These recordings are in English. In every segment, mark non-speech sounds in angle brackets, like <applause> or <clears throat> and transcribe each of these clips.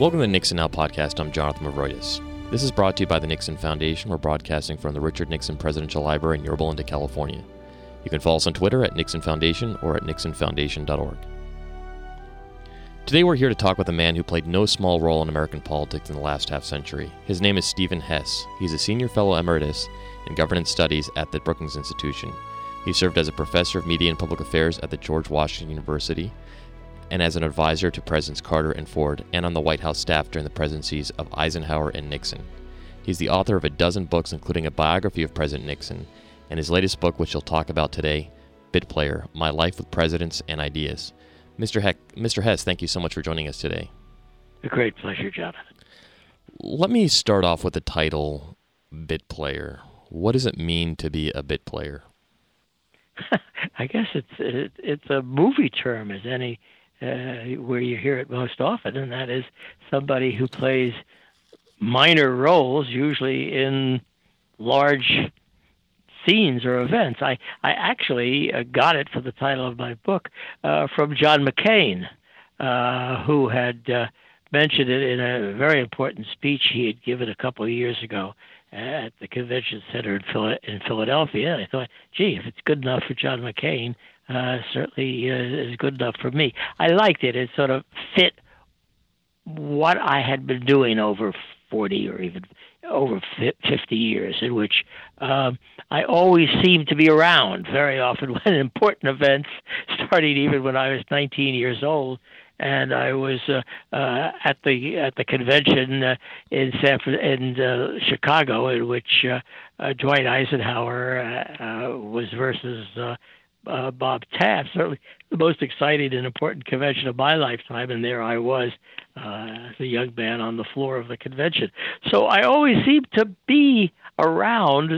Welcome to the Nixon Now podcast. I'm Jonathan Mavroidis. This is brought to you by the Nixon Foundation. We're broadcasting from the Richard Nixon Presidential Library in Yorba Linda, California. You can follow us on Twitter at Nixon Foundation or at nixonfoundation.org. Today we're here to talk with a man who played no small role in American politics in the last half century. His name is Stephen Hess. He's a senior fellow emeritus in governance studies at the Brookings Institution. He served as a professor of media and public affairs at the George Washington University and as an advisor to Presidents Carter and Ford and on the White House staff during the presidencies of Eisenhower and Nixon. He's the author of a dozen books, including a biography of President Nixon, and his latest book, which he'll talk about today, Bit Player My Life with Presidents and Ideas. Mr. Heck, Mr. Hess, thank you so much for joining us today. A great pleasure, Jonathan. Let me start off with the title Bit Player. What does it mean to be a bit player? <laughs> I guess it's it, it's a movie term, as any uh, where you hear it most often, and that is somebody who plays minor roles, usually in large scenes or events. I, I actually uh, got it for the title of my book uh, from John McCain, uh, who had uh, mentioned it in a very important speech he had given a couple of years ago at the convention center in Philadelphia. I thought, gee, if it's good enough for John McCain, uh, certainly uh, is good enough for me. I liked it. It sort of fit what I had been doing over 40 or even over 50 years, in which um, I always seemed to be around very often <laughs> when important events, starting even when I was 19 years old, and I was uh, uh, at the at the convention uh, in San in uh, Chicago, in which uh, uh, Dwight Eisenhower uh, uh, was versus uh, uh, Bob Taft. Certainly the most exciting and important convention of my lifetime, and there I was uh, as a young man on the floor of the convention. So I always seemed to be around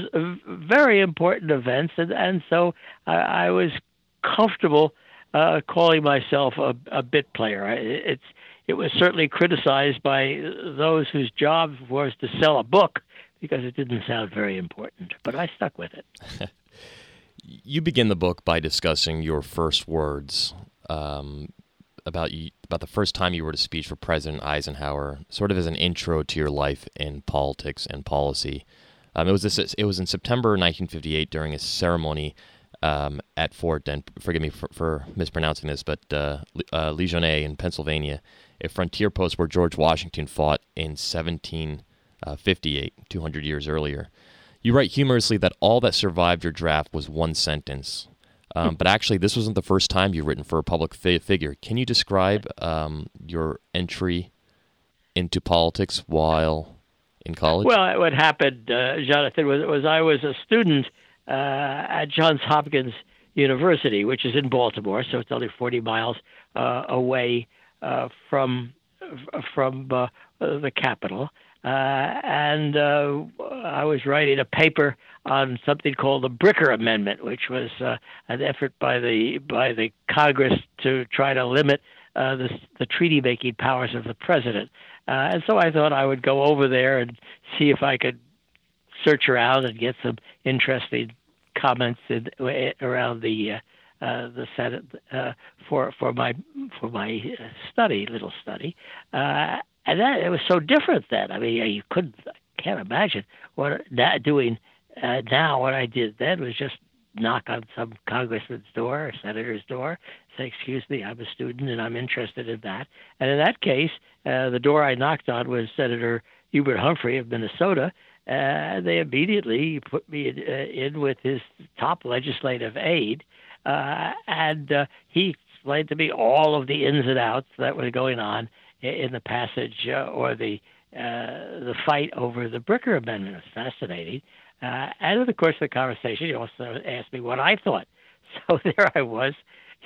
very important events, and and so I, I was comfortable uh, calling myself a, a bit player. It's it was certainly criticized by those whose job was to sell a book because it didn't sound very important, but I stuck with it. <laughs> you begin the book by discussing your first words um, about you, about the first time you wrote a speech for President Eisenhower, sort of as an intro to your life in politics and policy. Um, it was this, it was in September 1958 during a ceremony um, at Fort, and forgive me for, for mispronouncing this, but uh, uh, Legionnaire in Pennsylvania, a frontier post where George Washington fought in 1758, uh, 200 years earlier. You write humorously that all that survived your draft was one sentence. Um, but actually, this wasn't the first time you've written for a public fi- figure. Can you describe um, your entry into politics while in college? Well, what happened, uh, Jonathan, was, was I was a student uh, at Johns Hopkins University, which is in Baltimore, so it's only 40 miles uh, away uh, from from uh, the capital. Uh, and uh, I was writing a paper on something called the Bricker Amendment, which was an effort by the by the Congress to try to limit the, the treaty making powers of the president. and so I thought I would go over there and see if I could search around and get some interesting comments in, around the uh, uh, the Senate uh, for for my for my study, little study, uh, and that it was so different then. I mean, you couldn't can't imagine what that doing uh, now. What I did then was just knock on some congressman's door or senator's door, say, "Excuse me, I'm a student and I'm interested in that." And in that case, uh, the door I knocked on was Senator Hubert Humphrey of Minnesota, uh, they immediately put me in, uh, in, with his top legislative aide, uh, and uh, he explained to me all of the ins and outs that were going on in the passage uh, or the uh, the fight over the Bricker Amendment. It was fascinating. and in the course of the conversation, he also asked me what I thought. <laughs> So there I was,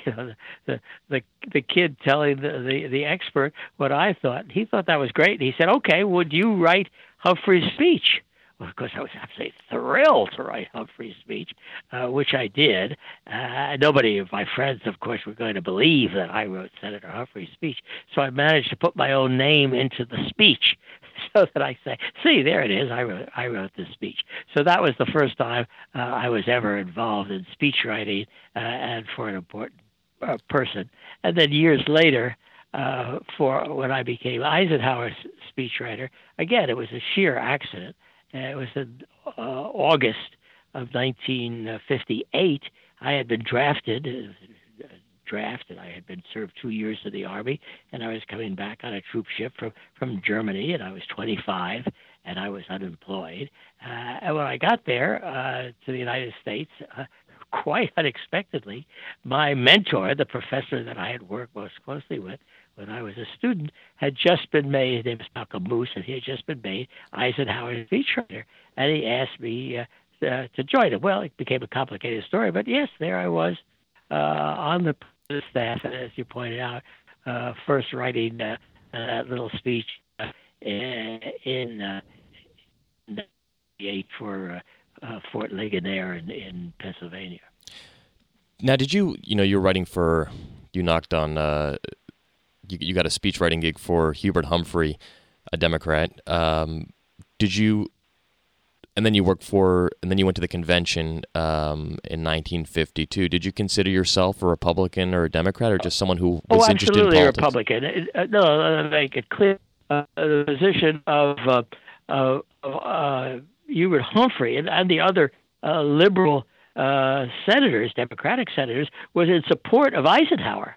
you know, the the the kid telling the, the the expert what I thought. He thought that was great. He said, "Okay, would you write Humphrey's speech?" Of course, I was absolutely thrilled to write Humphrey's speech, uh, which I did. Uh, nobody of my friends, of course, were going to believe that I wrote Senator Humphrey's speech. So I managed to put my own name into the speech <laughs> so that I say, see, there it is. I wrote, I wrote this speech. So that was the first time uh, I was ever involved in speech writing uh, and for an important uh, person. And then years later, uh, for when I became Eisenhower's speechwriter. Again, it was a sheer accident. Uh, it was in uh, August of 1958. I had been drafted, uh, drafted. I had been served two years in the army, and I was coming back on a troop ship from from Germany, and I was 25, and I was unemployed. Uh, and when I got there uh, to the United States, uh, quite unexpectedly, my mentor, the professor that I had worked most closely with when I was a student, had just been made. His name was Malcolm Moos, and he had just been made Eisenhower's speechwriter. And he asked me uh, uh, to join him. Well, it became a complicated story, but yes, there I was uh, on the staff, and as you pointed out, uh, first writing uh, that little speech uh, in. in uh, for uh, uh, Fort Ligonier in, in Pennsylvania. Now, did you, you know, you were writing for, you knocked on, uh, you, you got a speech writing gig for Hubert Humphrey, a Democrat. Um, did you, and then you worked for, and then you went to the convention um, in 1952. Did you consider yourself a Republican or a Democrat, or just someone who was oh, interested in politics? politics? Republican. Uh, no, make it clear. Uh, the position of uh, uh, uh, Hubert Humphrey and, and the other uh, liberal uh, senators, Democratic senators, was in support of Eisenhower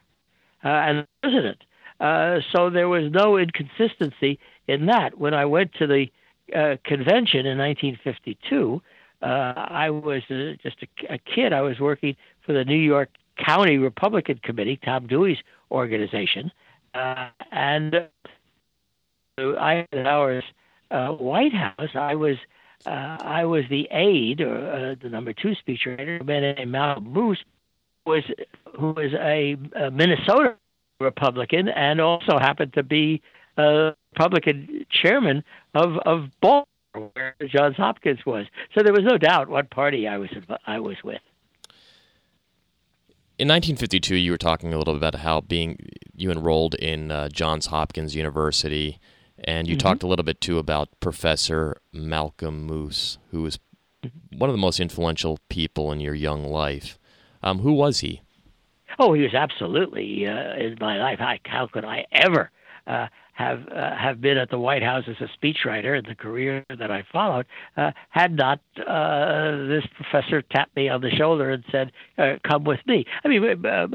uh, and the president. Uh, so there was no inconsistency in that. When I went to the uh, convention in 1952, I was just a, a, kid. I was working for the New York County Republican Committee, Tom Dewey's organization, and Eisenhower's White House. I was uh, I was the aide, or uh, the number two speechwriter, a man named Malcolm Moos, was who was a, a Minnesota Republican and also happened to be a Republican chairman of of Baltimore, where Johns Hopkins was. So there was no doubt what party I was I was with. In 1952, you were talking a little bit about how being you enrolled in uh, Johns Hopkins University and you mm-hmm. talked a little bit too about Professor Malcolm Moos, who was mm-hmm. one of the most influential people in your young life. Um, who was he? Oh, he was absolutely uh, in my life. I, how could I ever uh, have uh, have been at the White House as a speechwriter in the career that I followed uh, had not uh, this professor tapped me on the shoulder and said, uh, "Come with me." I mean, uh,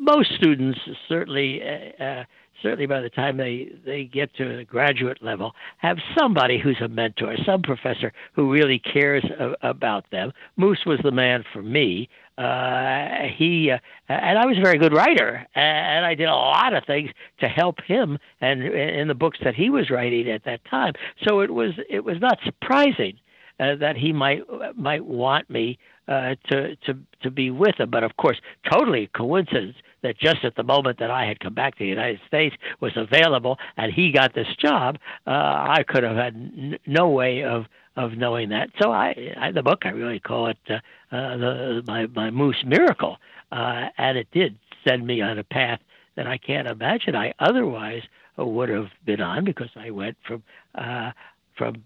most students certainly uh, certainly by the time they, they get to the graduate level, have somebody who's a mentor, some professor who really cares a, about them. Moos was the man for me. Uh, he uh, and I was a very good writer, and I did a lot of things to help him and in the books that he was writing at that time. So it was it was not surprising uh, that he might might want me uh, to to to be with him. But of course, totally coincidence that just at the moment that I had come back to the United States was available and he got this job, uh, I could have had n- no way of of knowing that. So I, I the book I really call it uh, uh, the my my Moos miracle, uh, and it did send me on a path that I can't imagine I otherwise would have been on because I went from uh, from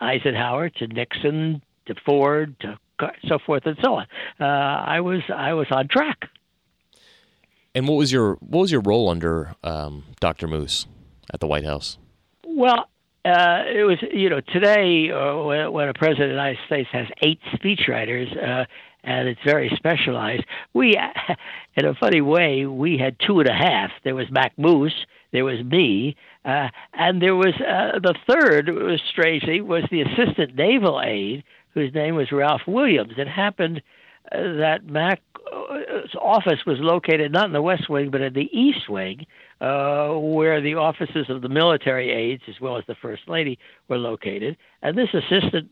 Eisenhower to Nixon to Ford to so forth and so on. Uh, I was I was on track. And what was your what was your role under um, Dr. Moos at the White House? Well, uh, it was you know today uh, when, a president of the United States has eight speechwriters uh, and it's very specialized. We, <laughs> in a funny way, we had two and a half. There was Mac Moos, there was me, uh, and there was uh, the third. It Was strangely was the assistant naval aide whose name was Ralph Williams. It happened uh, that Mac's office was located not in the West Wing but in the East Wing, uh, where the offices of the military aides as well as the First Lady were located. And this assistant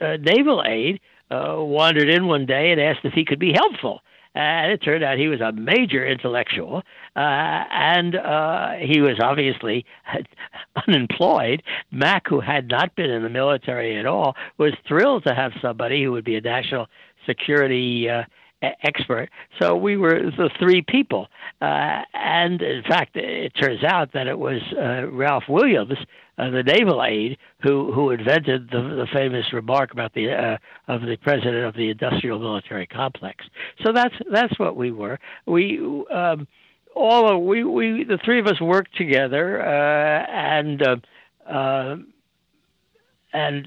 uh, naval aide uh, wandered in one day and asked if he could be helpful. And it turned out he was a major intellectual, uh, and uh, he was obviously <laughs> unemployed. Mac, who had not been in the military at all, was thrilled to have somebody who would be a national security uh, expert. So we were the three people. Uh, and in fact, it turns out that it was uh, Ralph Williams, uh, the naval aide, who, who invented the, the famous remark about the uh, of the president of the industrial military complex. So that's that's what we were. We um, all of, we we the three of us worked together, uh, and uh, and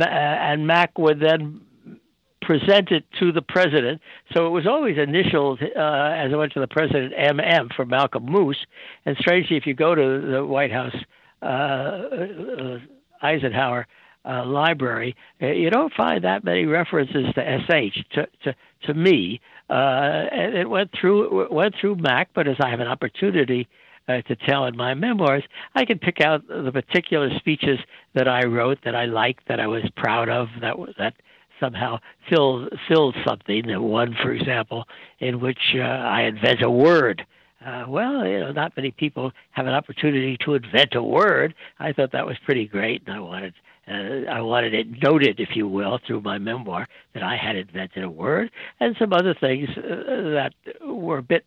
and Mac would then present it to the president. So it was always initialed uh, as I went to the president, MM for Malcolm Moos. And strangely, if you go to the White House uh, uh, Eisenhower uh, library, uh, you don't find that many references to SH to to, to me. Uh, it went through went through Mac, but as I have an opportunity to tell in my memoirs, I can pick out the particular speeches that I wrote that I liked, that I was proud of, that that somehow filled filled something. One, for example, in which uh, I invent a word. Uh, well, you know, not many people have an opportunity to invent a word. I thought that was pretty great, and I wanted uh, I wanted it noted, if you will, through my memoir that I had invented a word, and some other things uh, that were a bit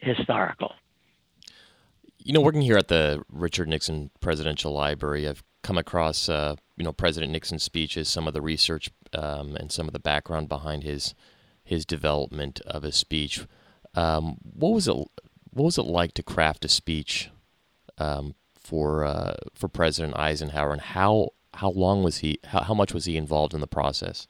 historical. You know, working here at the Richard Nixon Presidential Library, I've come across, uh, you know, President Nixon's speeches, some of the research um, and some of the background behind his his development of his speech. Um, what was it? What was it like to craft a speech um, for uh, for President Eisenhower, and how how long was he? How, how much was he involved in the process?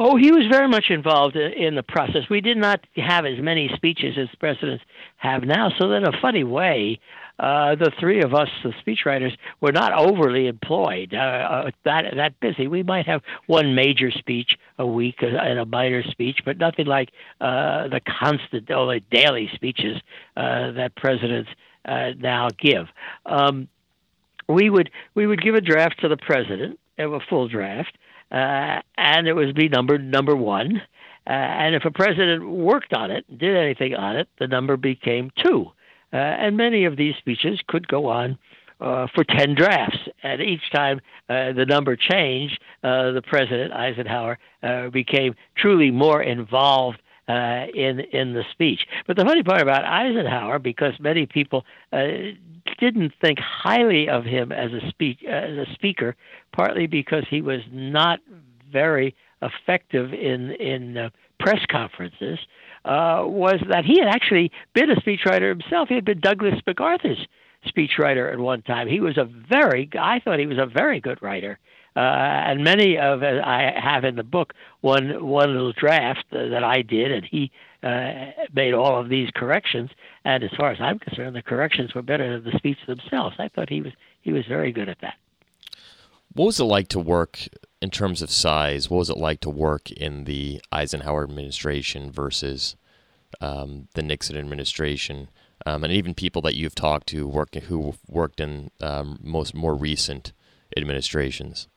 Oh, he was very much involved in the process. We did not have as many speeches as presidents have now, so in a funny way, uh, the three of us, the speechwriters, were not overly employed, uh, uh, that that busy. We might have one major speech a week uh, and a minor speech, but nothing like uh, the constant, the daily speeches uh, that presidents uh, now give. Um, we would we would give a draft to the president, a full draft, uh, and it would be numbered number one. Uh, and if a president worked on it, did anything on it, the number became two. Uh, and many of these speeches could go on uh, for 10 drafts. And each time uh, the number changed, uh, the president, Eisenhower, uh, became truly more involved uh, in in the speech. But the funny part about Eisenhower, because many people uh, didn't think highly of him as a speak as a speaker, partly because he was not very effective in in press conferences, uh, was that he had actually been a speechwriter himself. He had been Douglas MacArthur's speechwriter at one time. He was a very I thought he was a very good writer. Uh, and many of uh, I have in the book one one little draft uh, that I did, and he uh, made all of these corrections. And as far as I'm concerned, the corrections were better than the speech themselves. I thought he was he was very good at that. What was it like to work in terms of size? What was it like to work in the Eisenhower administration versus um, the Nixon administration? Um, and even people that you've talked to work who worked in um, most more recent administrations.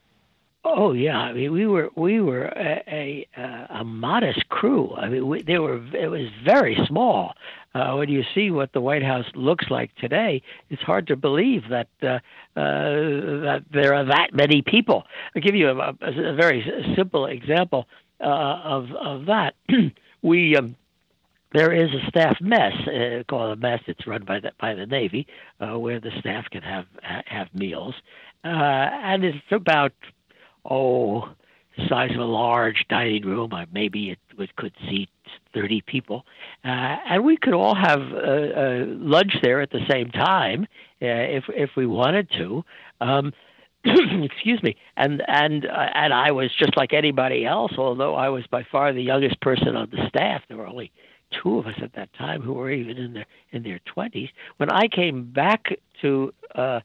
Oh yeah, I mean we were we were a a, a modest crew. I mean we, they were it was very small. Uh, when you see what the White House looks like today, it's hard to believe that uh, uh, that there are that many people. I'll give you a, a, a very simple example uh, of of that. <clears throat> we um, there is a staff mess uh, called a mess. It's run by the by the Navy, uh, where the staff can have have meals, uh, and it's about oh, size of a large dining room. Uh, maybe it, it could seat 30 people. Uh, and we could all have uh, uh, lunch there at the same time uh, if, if we wanted to. Um, <clears throat> excuse me. And, and, uh, and I was just like anybody else, although I was by far the youngest person on the staff. There were only two of us at that time who were even in their in their 20s. When I came back to uh,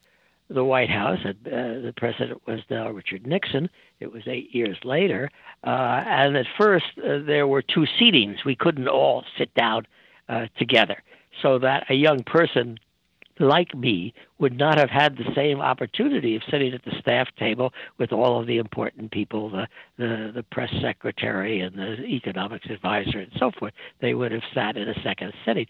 the White House. Uh, the president was now Richard Nixon. It was eight years later. Uh, and at first, uh, there were two seatings. We couldn't all sit down uh, together. So that a young person like me would not have had the same opportunity of sitting at the staff table with all of the important people, the, the, the press secretary and the economics advisor and so forth. They would have sat in a second sitting.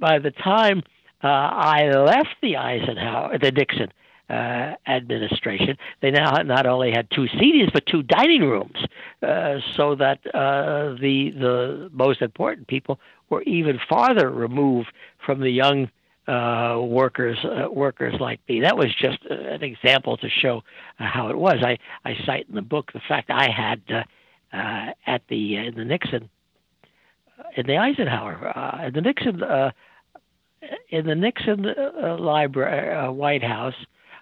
By the time uh, I left the Eisenhower, the Nixon uh, administration. They now not only had two seatings but two dining rooms, uh, so that uh, the the most important people were even farther removed from the young uh, workers uh, workers like me. That was just an example to show uh, how it was. I, I cite in the book the fact I had uh, uh, at the uh, in the Nixon in the Eisenhower uh, in the Nixon uh, in the Nixon uh, library, uh, White House,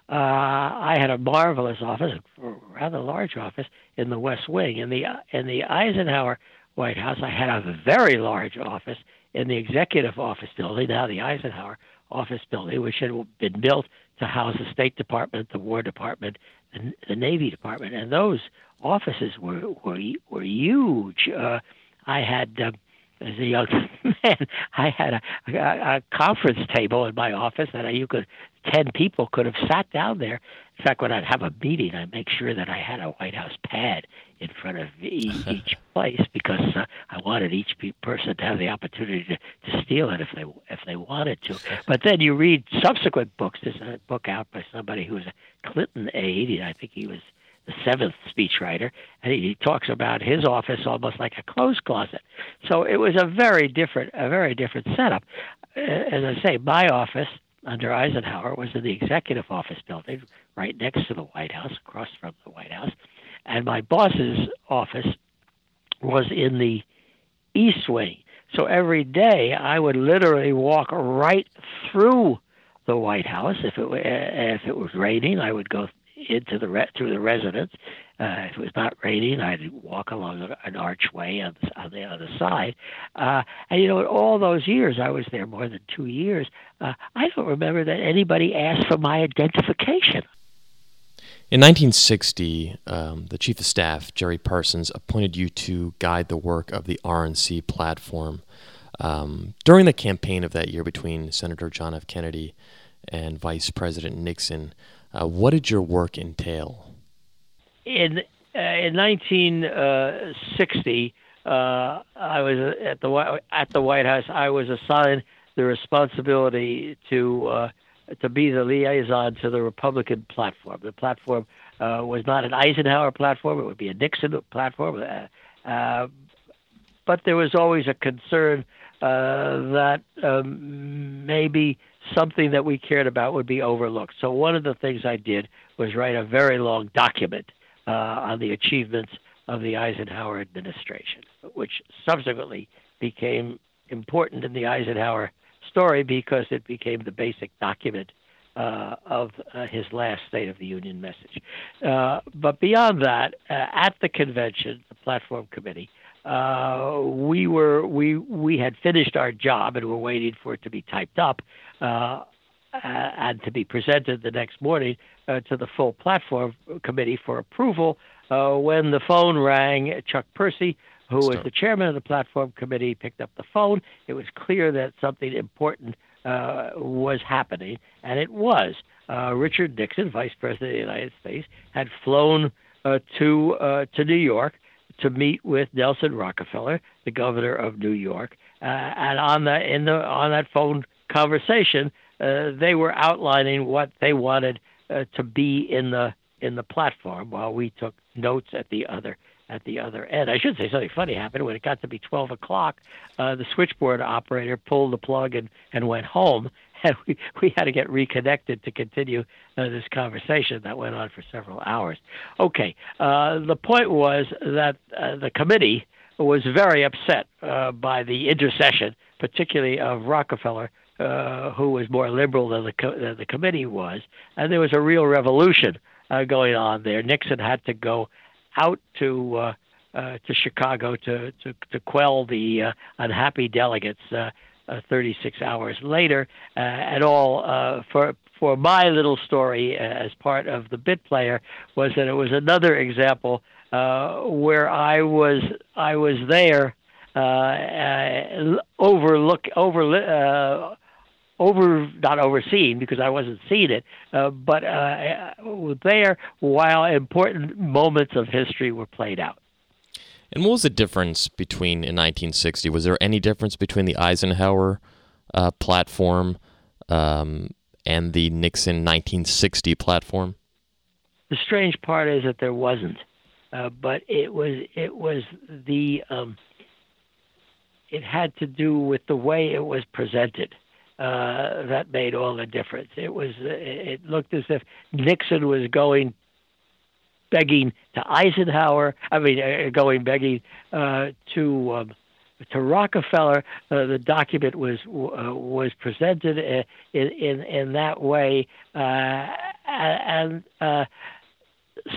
uh, I had a marvelous office, a rather large office in the West Wing. In the in the Eisenhower White House, I had a very large office in the Executive Office building, now the Eisenhower Office building, which had been built to house the State Department, the War Department, the, the Navy Department, and those offices were were were huge. Uh, I had. Uh, as a young <laughs> man, I had a, a, a conference table in my office that you could ten people could have sat down there. In fact, when I'd have a meeting, I'd make sure that I had a White House pad in front of <laughs> each place because uh, I wanted each person to have the opportunity to, to steal it if they if they wanted to. <laughs> But then you read subsequent books. There's a book out by somebody who was a Clinton aide. I think he was seventh speechwriter, and he talks about his office almost like a clothes closet. So it was a very different, a very different setup. As I say, my office under Eisenhower was in the executive office building, right next to the White House, across from the White House, and my boss's office was in the East Wing. So every day I would literally walk right through the White House. If it if it was raining, I would go into the re- through the residence. Uh, if it was not raining, I'd walk along an archway on the, on the other side. Uh, and you know, in all those years I was there, more than two years, uh, I don't remember that anybody asked for my identification. In 1960, um, the chief of staff, Jerry Persons, appointed you to guide the work of the RNC platform. Um, during the campaign of that year between Senator John F. Kennedy and Vice President Nixon, uh, what did your work entail? In uh, in 1960, uh, uh, I was at the at the White House. I was assigned the responsibility to uh, to be the liaison to the Republican platform. The platform uh, was not an Eisenhower platform; it would be a Nixon platform. but there was always a concern that um, maybe something that we cared about would be overlooked. So one of the things I did was write a very long document uh, on the achievements of the Eisenhower administration, which subsequently became important in the Eisenhower story because it became the basic document uh, of uh, his last State of the Union message. Uh, but beyond that, uh, at the convention, the platform committee, uh, we were we we had finished our job and were waiting for it to be typed up uh, and to be presented the next morning uh, to the full platform committee for approval. Uh, when the phone rang, Chuck Percy, who Stop. was the chairman of the platform committee, picked up the phone. It was clear that something important uh, was happening, and it was. Uh, Richard Nixon, Vice President of the United States, had flown uh, to uh, to New York to meet with Nelson Rockefeller, the governor of New York, uh, and on the in the on that phone conversation, uh, they were outlining what they wanted uh, to be in the in the platform, while we took notes at the other at the other end. I should say something funny happened when it got to be 12 o'clock. Uh, the switchboard operator pulled the plug and, and went home, and we, we had to get reconnected to continue uh, this conversation that went on for several hours. Okay, uh, the point was that uh, the committee was very upset uh, by the intercession, particularly of Rockefeller, uh, who was more liberal than the, co- than the committee was, and there was a real revolution uh, going on there. Nixon had to go out to to Chicago to, to to quell the unhappy delegates. Uh, uh, 36 hours later, uh, and all uh, for for my little story uh, as part of the bit player was that it was another example uh, where I was I was there uh, overlook over over not overseen because I wasn't seeing it, uh, but uh, there while important moments of history were played out. And what was the difference between in 1960? Was there any difference between the Eisenhower uh, platform um, and the Nixon 1960 platform? The strange part is that there wasn't, uh, but it was it was the um, it had to do with the way it was presented. Uh, that made all the difference. It was it looked as if Nixon was going begging to Eisenhower. I mean, uh, going begging uh, to um, to Rockefeller, uh, the document was uh, was presented in in, in that way, uh, and uh,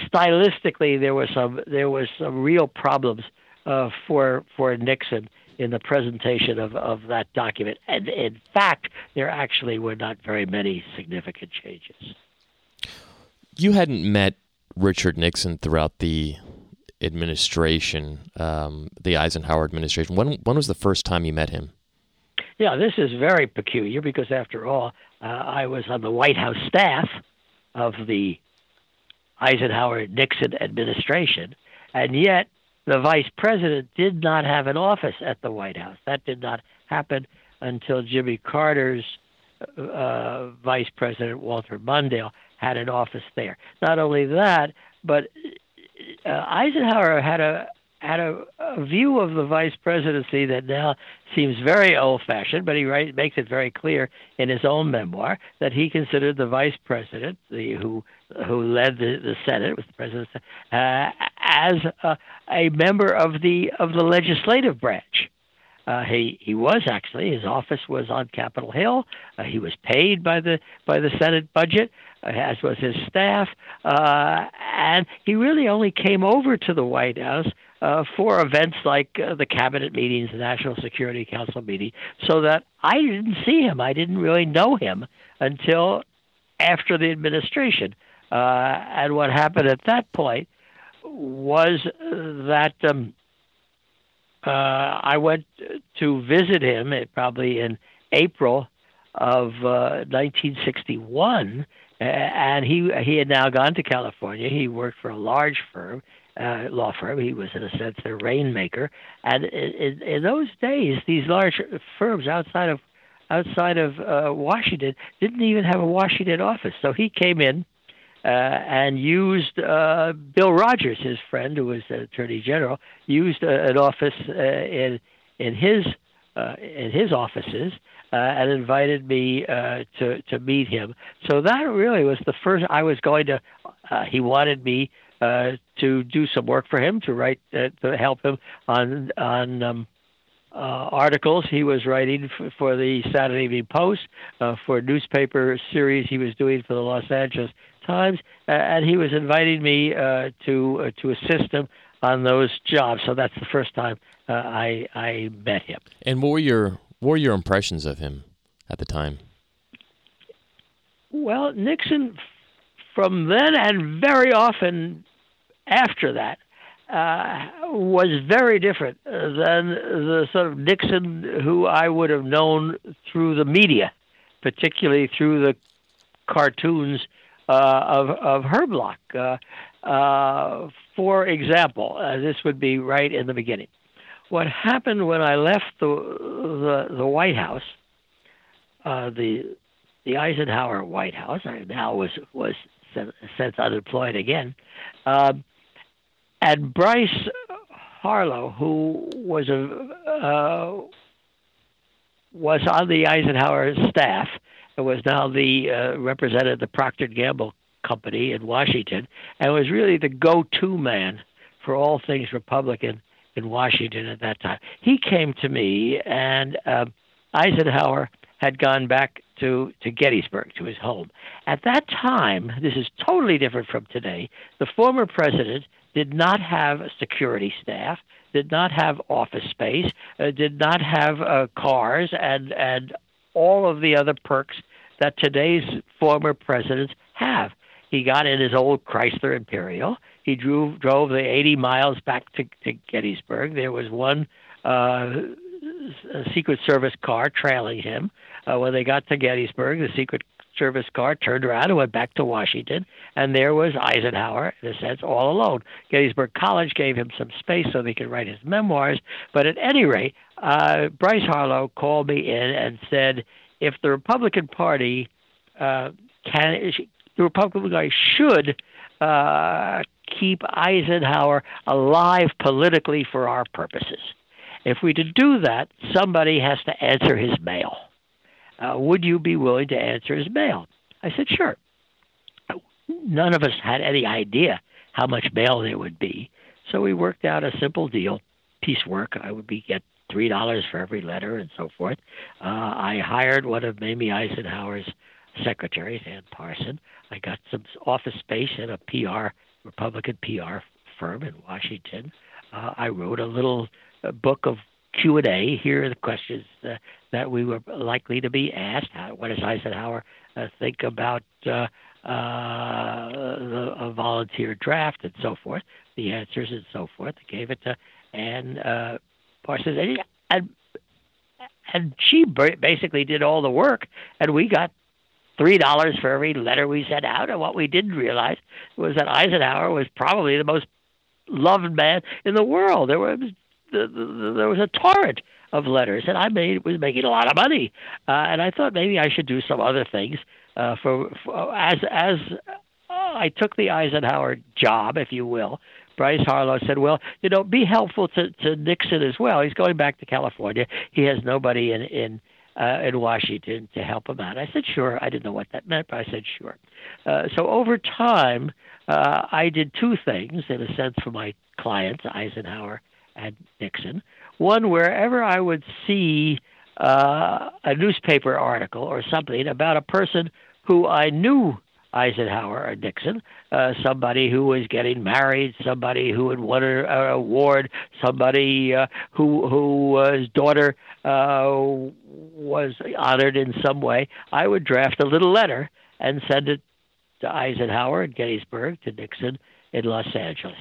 stylistically there was some there was some real problems uh, for for Nixon in the presentation of, of that document. And in fact, there actually were not very many significant changes. You hadn't met Richard Nixon throughout the administration, um, the Eisenhower administration. When when was the first time you met him? Yeah, this is very peculiar because, after all, uh, I was on the White House staff of the Eisenhower Nixon administration, and yet the vice president did not have an office at the White House. That did not happen until Jimmy Carter's uh, vice president, Walter Mondale, had an office there. Not only that, but uh, Eisenhower had a had a, a view of the vice presidency that now seems very old-fashioned, but he write, makes it very clear in his own memoir that he considered the vice president, the, who who led the, the Senate, was the president, uh, as a, a member of the of the legislative branch. Uh, he he was actually his office was on Capitol Hill. Uh, he was paid by the by the Senate budget, uh, as was his staff, uh, and he really only came over to the White House uh, for events like uh, the cabinet meetings, the National Security Council meeting, so that I didn't see him. I didn't really know him until after the administration. Uh, and what happened at that point was that. Um, uh, I went to visit him uh, probably in April of uh, 1961, and he he had now gone to California. He worked for a large firm, uh, law firm. He was in a sense their rainmaker, and in, in those days, these large firms outside of outside of uh, Washington didn't even have a Washington office. So he came in uh, and used uh, Bill Rogers, his friend, who was the Attorney General, used uh, an office uh, in in his uh, in his offices uh, and invited me to to meet him. So that really was the first. I was going to. he wanted me to do some work for him to write to help him on on. Um, uh, articles he was writing f- for the Saturday Evening Post, uh, for a newspaper series he was doing for the Los Angeles Times, uh, and he was inviting me uh, to uh, to assist him on those jobs. So that's the first time uh, I I met him. And what were your what were your impressions of him at the time? Well, Nixon, from then and very often after that, uh, was very different than the sort of Nixon who I would have known through the media, particularly through the cartoons of of Herblock. Uh, uh, for example, uh, this would be right in the beginning. What happened when I left the the, the White House, uh, the the Eisenhower White House, I now was was since unemployed again. Uh, and Bryce Harlow, who was a uh, was on the Eisenhower staff, was now the uh, represented the Procter Gamble company in Washington, and was really the go-to man for all things Republican in Washington at that time. He came to me, and uh, Eisenhower had gone back to, to Gettysburg, to his home. At that time, this is totally different from today. The former president did not have a security staff, did not have office space, uh, did not have uh, cars, and and all of the other perks that today's former presidents have. He got in his old Chrysler Imperial. He drove drove the 80 miles back to, to Gettysburg. There was one uh, Secret Service car trailing him. Uh, when they got to Gettysburg, the Secret Service car turned around and went back to Washington, and there was Eisenhower, in a sense, all alone. Gettysburg College gave him some space so he could write his memoirs, but at any rate, uh, Bryce Harlow called me in and said, if the Republican Party uh, can, the Republican Party should uh, keep Eisenhower alive politically for our purposes. If we to do that, somebody has to answer his mail uh, would you be willing to answer his mail? I said, sure. None of us had any idea how much mail there would be, so we worked out a simple deal, piecework. I would be get three dollars for every letter and so forth. Uh, I hired one of Mamie Eisenhower's secretaries, Ann Parson. I got some office space in a PR Republican PR firm in Washington. Uh, I wrote a little uh, book of Q and A. Here are the questions uh, that we were likely to be asked. How, what does Eisenhower uh, think about uh, uh, the, a volunteer draft and so forth? The answers and so forth. I gave it to Ann uh, Parsons, and, and and she basically did all the work, and we got three dollars for every letter we sent out. And what we didn't realize was that Eisenhower was probably the most loved man in the world. There was the, the, there was a torrent of letters, and I made was making a lot of money. Uh, and I thought maybe I should do some other things uh, for, for as as uh, I took the Eisenhower job, if you will. Bryce Harlow said, "Well, you know, be helpful to to Nixon as well. He's going back to California. He has nobody in in." Uh, in Washington to help him out. I said, sure. I didn't know what that meant, but I said, sure. Uh, so over time, uh, I did two things, in a sense, for my clients, Eisenhower and Nixon. One, wherever I would see uh, a newspaper article or something about a person who I knew Eisenhower or Nixon, uh, somebody who was getting married, somebody who had won an award, somebody uh, who whose uh, daughter was honored in some way, I would draft a little letter and send it to Eisenhower in Gettysburg, to Nixon in Los Angeles.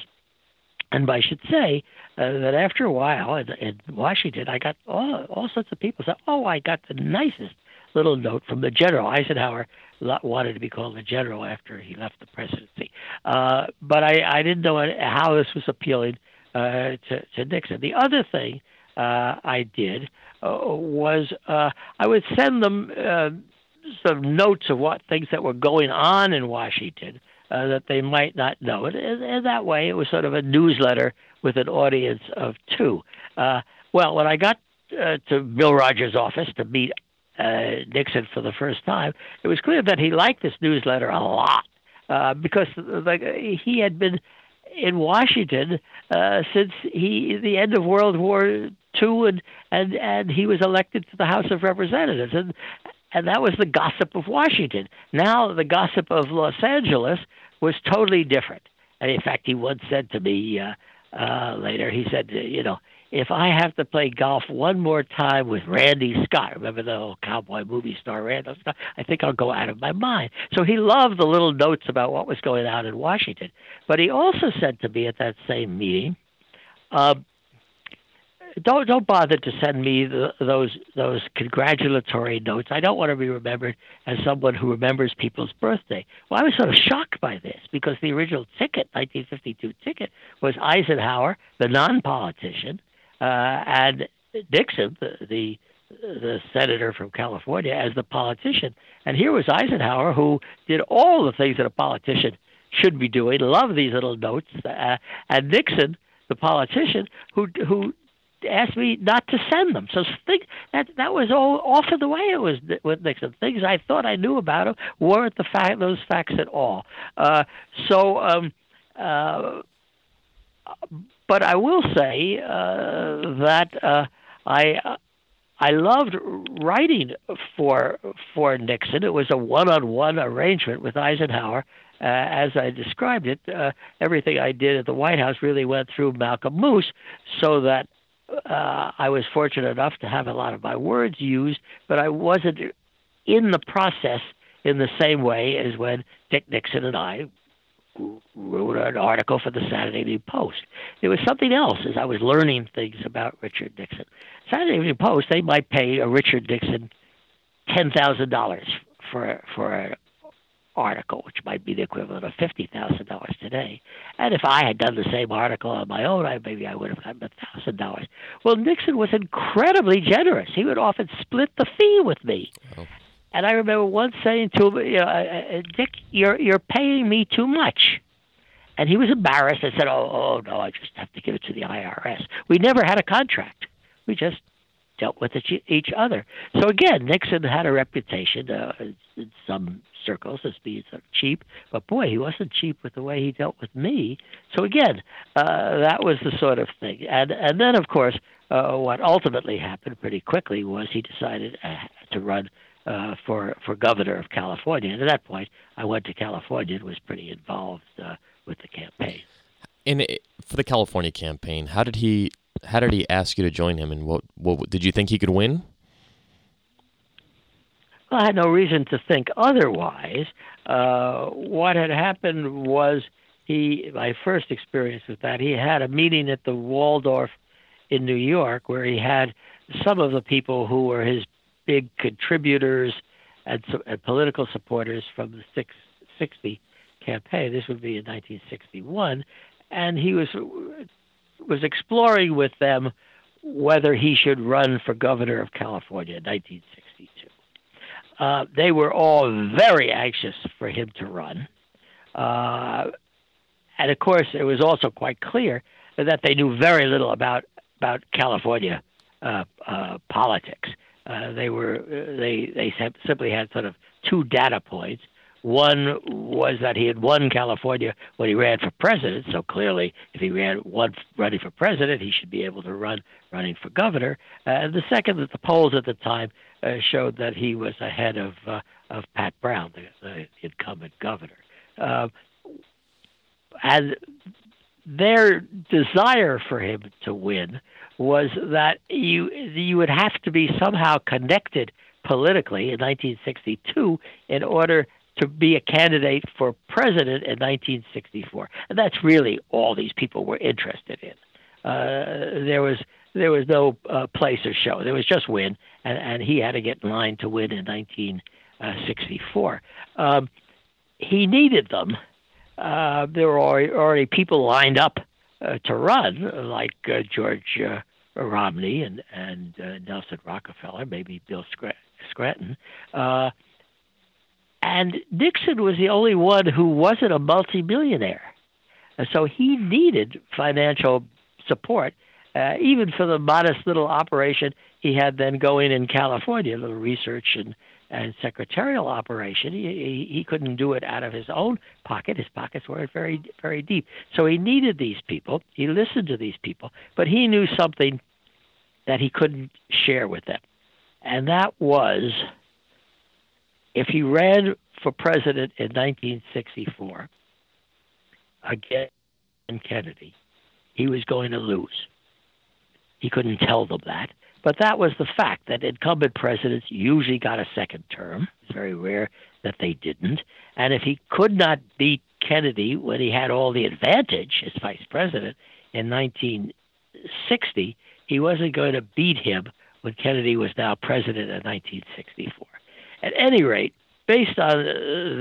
And I should say uh, that after a while in, in Washington, I got all, all sorts of people said, "Oh, I got the nicest little note from the general." Eisenhower wanted to be called the general after he left the presidency, uh, but I, I didn't know how this was appealing uh, to, to Nixon. The other thing uh, I did uh, was uh, I would send them uh, some notes of what things that were going on in Washington uh, that they might not know. And, and that way, it was sort of a newsletter with an audience of two. Uh, well, when I got uh, to Bill Rogers' office to meet uh, Nixon for the first time, it was clear that he liked this newsletter a lot uh, because like, he had been in Washington uh, since he the end of World War II, and and and he was elected to the House of Representatives, and and that was the gossip of Washington. Now the gossip of Los Angeles was totally different. And in fact, he once said to me uh, uh, later, he said, you know, if I have to play golf one more time with Randy Scott, remember the old cowboy movie star Randy Scott, I think I'll go out of my mind. So he loved the little notes about what was going on in Washington. But he also said to me at that same meeting, uh, don't don't bother to send me the, those those congratulatory notes. I don't want to be remembered as someone who remembers people's birthday. Well, I was sort of shocked by this because the original ticket, 1952 ticket, was Eisenhower, the non-politician, uh, and Nixon, the, the the senator from California, as the politician. And here was Eisenhower, who did all the things that a politician should be doing. Love these little notes, uh, and Nixon, the politician, who who asked me not to send them. So think that that was all off of the way it was with Nixon. Things I thought I knew about him weren't the fact those facts at all. Uh, so, um, uh, but I will say uh, that uh, I. I loved writing for for Nixon. It was a one-on-one arrangement with Eisenhower, uh, as I described it, uh, everything I did at the White House really went through Malcolm Moos, so that uh, I was fortunate enough to have a lot of my words used, but I wasn't in the process in the same way as when Dick Nixon and I wrote an article for the Saturday Evening Post. It was something else as I was learning things about Richard Nixon. Saturday Evening Post, they might pay a Richard Nixon ten thousand dollars for for an article, which might be the equivalent of fifty thousand dollars today. And if I had done the same article on my own, I, maybe I would have gotten a thousand dollars. Well, Nixon was incredibly generous. He would often split the fee with me. Oh. And I remember once saying to him, you know, uh, uh, Dick, you're you're paying me too much. And he was embarrassed. and said, "Oh, oh no, I just have to give it to the IRS." We never had a contract. We just dealt with each other. So again, Nixon had a reputation uh, in some circles as being cheap, but boy, he wasn't cheap with the way he dealt with me. So again, uh, that was the sort of thing. And and then of course, uh, what ultimately happened pretty quickly was he decided uh, to run uh, for for governor of California. And at that point, I went to California and was pretty involved uh, with the campaign. And for the California campaign, how did he how did he ask you to join him, and what what did you think he could win? Well, I had no reason to think otherwise. Uh, what had happened was he my first experience with that. He had a meeting at the Waldorf in New York where he had some of the people who were his big contributors and, and political supporters from the six, 60 campaign. This would be in 1961, and he was was exploring with them whether he should run for governor of California in 1962. Uh, they were all very anxious for him to run. Uh, and of course, it was also quite clear that they knew very little about about California uh, uh politics. Uh, they were they they simply had sort of two data points. One was that he had won California when he ran for president, so clearly, if he ran one running for president, he should be able to run running for governor. And the second, that the polls at the time uh, showed that he was ahead of uh, of Pat Brown, the, incumbent governor. Uh, and their desire for him to win was that you you would have to be somehow connected politically in 1962 in order to be a candidate for president in 1964. And that's really all these people were interested in. Uh, there was there was no uh, place or show. There was just win, and, and he had to get in line to win in 1964. Um, he needed them. Uh, there were already, people lined up uh, to run, like uh, George uh, Romney and and uh, Nelson Rockefeller, maybe Bill Scranton. Uh, and Nixon was the only one who wasn't a multimillionaire. And so he needed financial support, even for the modest little operation he had then going in California, a little research and, and secretarial operation. He, he, he couldn't do it out of his own pocket. His pockets were very, very deep. So he needed these people. He listened to these people, but he knew something that he couldn't share with them. And that was if he ran for president in 1964 against Kennedy, he was going to lose. He couldn't tell them that. But that was the fact that incumbent presidents usually got a second term. It's very rare that they didn't. And if he could not beat Kennedy when he had all the advantage as vice president in 1960, he wasn't going to beat him when Kennedy was now president in 1964. At any rate, based on uh,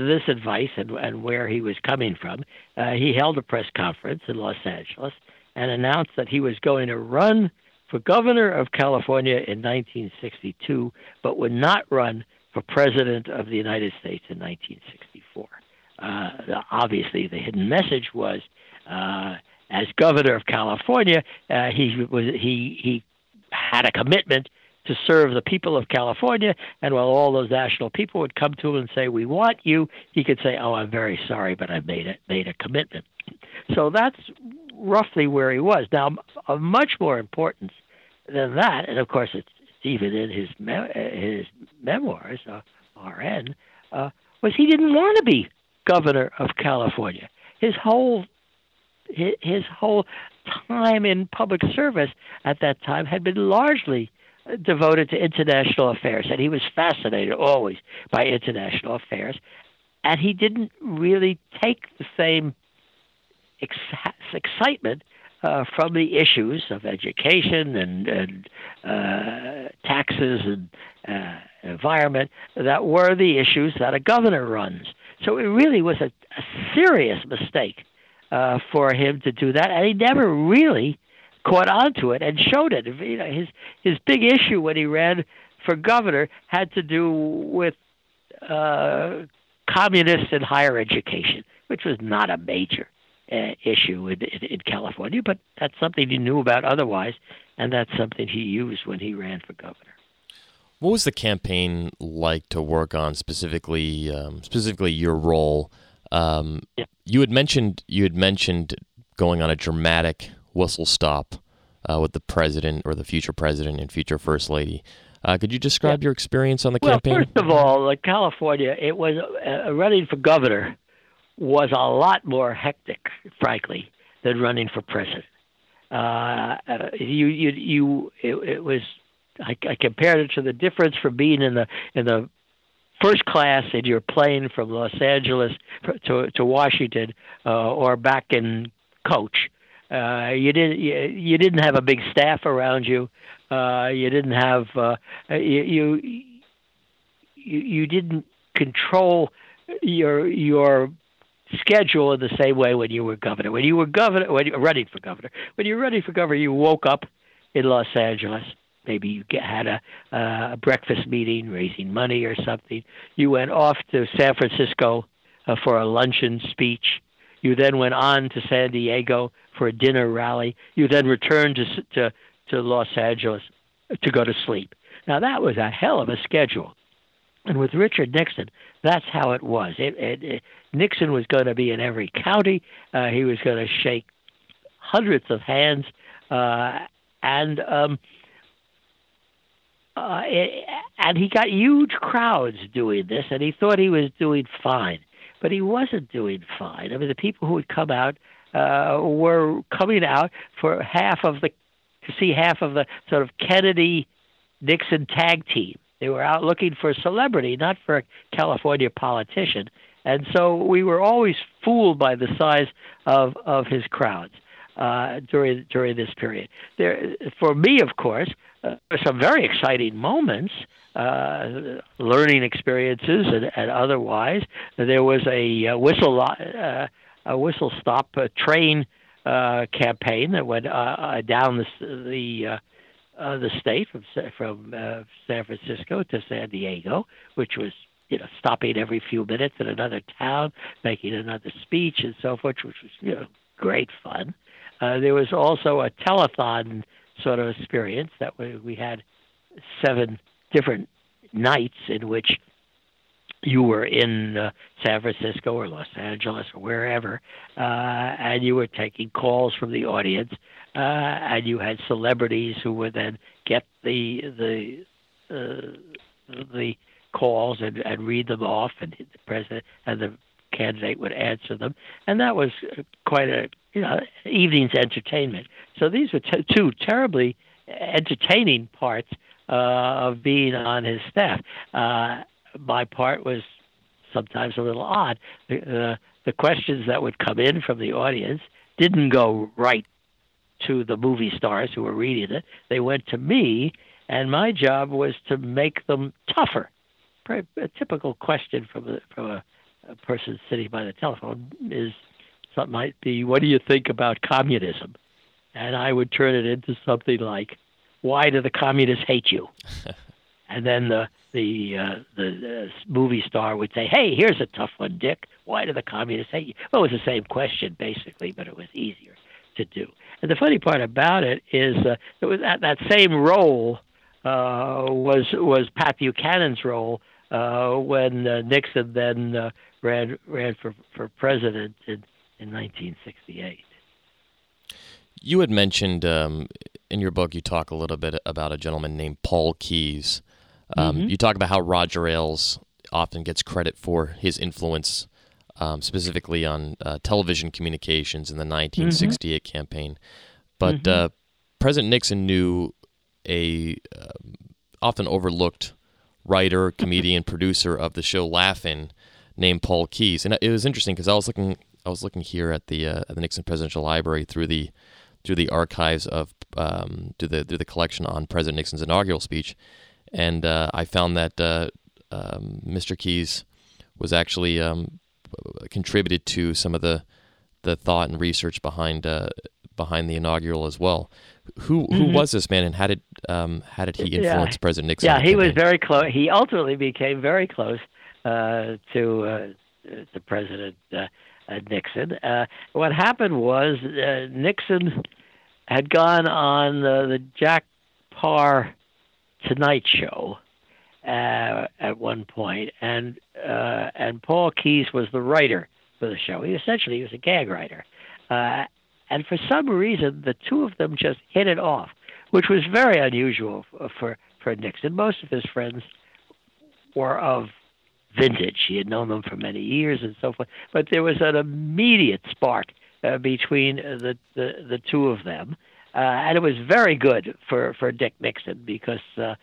this advice and, and, where he was coming from, uh, he held a press conference in Los Angeles and announced that he was going to run for governor of California in 1962, but would not run for president of the United States in 1964. Uh, obviously, the hidden message was, uh, as governor of California, uh, he was he he had a commitment to serve the people of California. And while all those national people would come to him and say, "We want you," he could say, "Oh, I'm very sorry, but I've made it made a commitment." So that's roughly where he was. Now, of much more importance than that, and of course it's, even in his me- his memoirs, uh, R.N., uh, was he didn't want to be governor of California. His whole his, his whole time in public service at that time had been largely devoted to international affairs, and he was fascinated always by international affairs. And he didn't really take the same ex- excitement uh, from the issues of education and, and uh, taxes and uh, environment that were the issues that a governor runs. So it really was a, a serious mistake uh, for him to do that, and he never really caught on to it and showed it. You know, his his big issue when he ran for governor had to do with uh, communists in higher education, which was not a major uh, issue in, in, in California, but that's something he knew about otherwise, and that's something he used when he ran for governor. What was the campaign like to work on specifically? Um, specifically, your role. Um, yeah. You had mentioned you had mentioned going on a dramatic whistle stop uh, with the president or the future president and future first lady. Uh, could you describe yeah. your experience on the well, campaign? first of all, like California, it was uh, running for governor was a lot more hectic, frankly, than running for president. Uh, uh you, you, you, it, it was. I, I compared it to the difference from being in the in the first class in your plane from Los Angeles to to Washington uh, or back in coach. Uh, you didn't you, you didn't have a big staff around you. Uh, you didn't have uh, you, you you didn't control your your schedule in the same way when you were governor. When you were governor, when you were running for governor, when you were running for governor, you woke up in Los Angeles. Maybe you get, had a, uh, a breakfast meeting, raising money or something. You went off to San Francisco uh, for a luncheon speech. You then went on to San Diego for a dinner rally. You then returned to to, to Los Angeles to go to sleep. Now that was a hell of a schedule. And with Richard Nixon, that's how it was. It, it, it, Nixon was going to be in every county. Uh, he was going to shake hundreds of hands, uh, and um, uh, it, and he got huge crowds doing this, and he thought he was doing fine, but he wasn't doing fine. I mean, the people who would come out uh, were coming out for half of the to see half of the sort of Kennedy Nixon tag team. They were out looking for a celebrity, not for a California politician. And so we were always fooled by the size of, of his crowds uh, during during this period. There, for me, of course, uh, some very exciting moments, uh, learning experiences, and, and, otherwise. There was a, a whistle uh, a whistle stop a train uh, campaign that went uh, down the the uh, the state from from uh, San Francisco to San Diego, which was you know stopping every few minutes in another town, making another speech and so forth, which was you know great fun. Uh, there was also a telethon sort of experience that we, we had seven different nights in which you were in uh, San Francisco or Los Angeles or wherever, uh, and you were taking calls from the audience, uh, and you had celebrities who would then get the the uh, the calls and, and read them off, and the president and the candidate would answer them, and that was quite a you know evening's entertainment. So these were t- two terribly entertaining parts uh, of being on his staff. Uh, my part was sometimes a little odd. The, uh, the questions that would come in from the audience didn't go right to the movie stars who were reading it. They went to me, and my job was to make them tougher. A typical question from a, from a, a person sitting by the telephone is something might be, "What do you think about communism?" And I would turn it into something like, "Why do the communists hate you?" <laughs> and then the the uh, the uh, movie star would say, "Hey, here's a tough one, Dick. Why do the communists hate you?" Well, it was the same question basically, but it was easier to do. And the funny part about it is, uh, it was that that same role uh, was was Pat Buchanan's role uh, when uh, Nixon then uh, ran ran for for president in in 1968. You had mentioned um, in your book, you talk a little bit about a gentleman named Paul Keyes. Um, mm-hmm. You talk about how Roger Ailes often gets credit for his influence, um, specifically on uh, television communications in the 1968 mm-hmm. campaign. But mm-hmm. uh, President Nixon knew a uh, often overlooked writer, <laughs> comedian, producer of the show Laugh-In named Paul Keyes, and it was interesting because I was looking I was looking here at the uh, at the Nixon Presidential Library through the through the archives of um, through the through the collection on President Nixon's inaugural speech, and uh, I found that uh, um, Mr. Keyes was actually um, contributed to some of the the thought and research behind uh, behind the inaugural as well. Who who mm-hmm. was this man, and how did um, how did he influence yeah. President Nixon? Yeah, he was very close. He ultimately became very close uh, to uh, the president. Uh, Nixon. Uh, what happened was uh, Nixon had gone on the, Jack Paar Tonight Show uh, at one point, and uh, and Paul Keyes was the writer for the show. He essentially he was a gag writer, uh, and for some reason the two of them just hit it off, which was very unusual for for Nixon. Most of his friends were of vintage. He had known them for many years and so forth. But there was an immediate spark uh, between the, the the two of them, uh, and it was very good for for Dick Nixon because uh,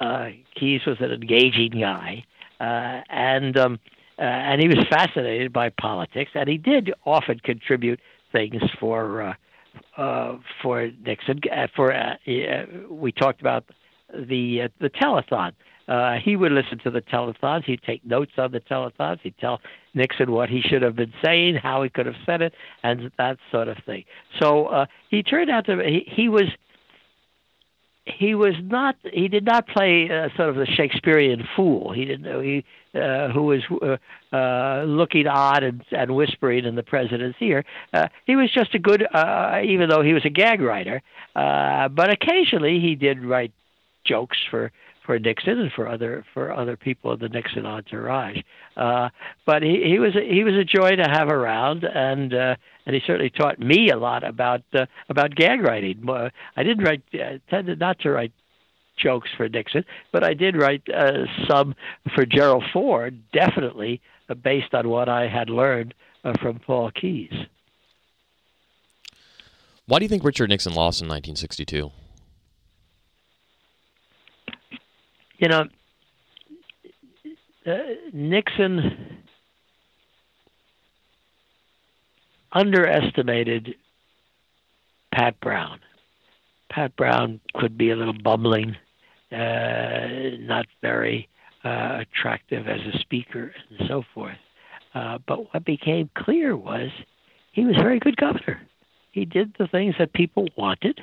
uh, Keyes was an engaging guy, uh, and um, uh, and he was fascinated by politics, and he did often contribute things for. Uh, uh, for Nixon, uh, for uh, uh, we talked about the uh, the telethon uh, he would listen to the telethons. He'd take notes on the telethons. He'd tell Nixon what he should have been saying, how he could have said it, and that sort of thing. So uh, he turned out to he, he was he was not he did not play uh, sort of the Shakespearean fool. He didn't know he uh, who was uh, uh, looking odd and, and whispering in the president's ear. Uh, he was just a good, uh, even though he was a gag writer. Uh, but occasionally he did write jokes for for Nixon and for other for other people in the Nixon entourage. Uh, but he, he was a, he was a joy to have around, and uh, and he certainly taught me a lot about uh, about gag writing. I didn't write uh, tended not to write jokes for Nixon, but I did write uh, some for Gerald Ford, definitely uh, based on what I had learned uh, from Paul Keyes. Why do you think Richard Nixon lost in 1962? You know, uh, Nixon underestimated Pat Brown. Pat Brown could be a little bumbling, uh, not very uh, attractive as a speaker, and so forth. Uh, but what became clear was he was a very good governor. He did the things that people wanted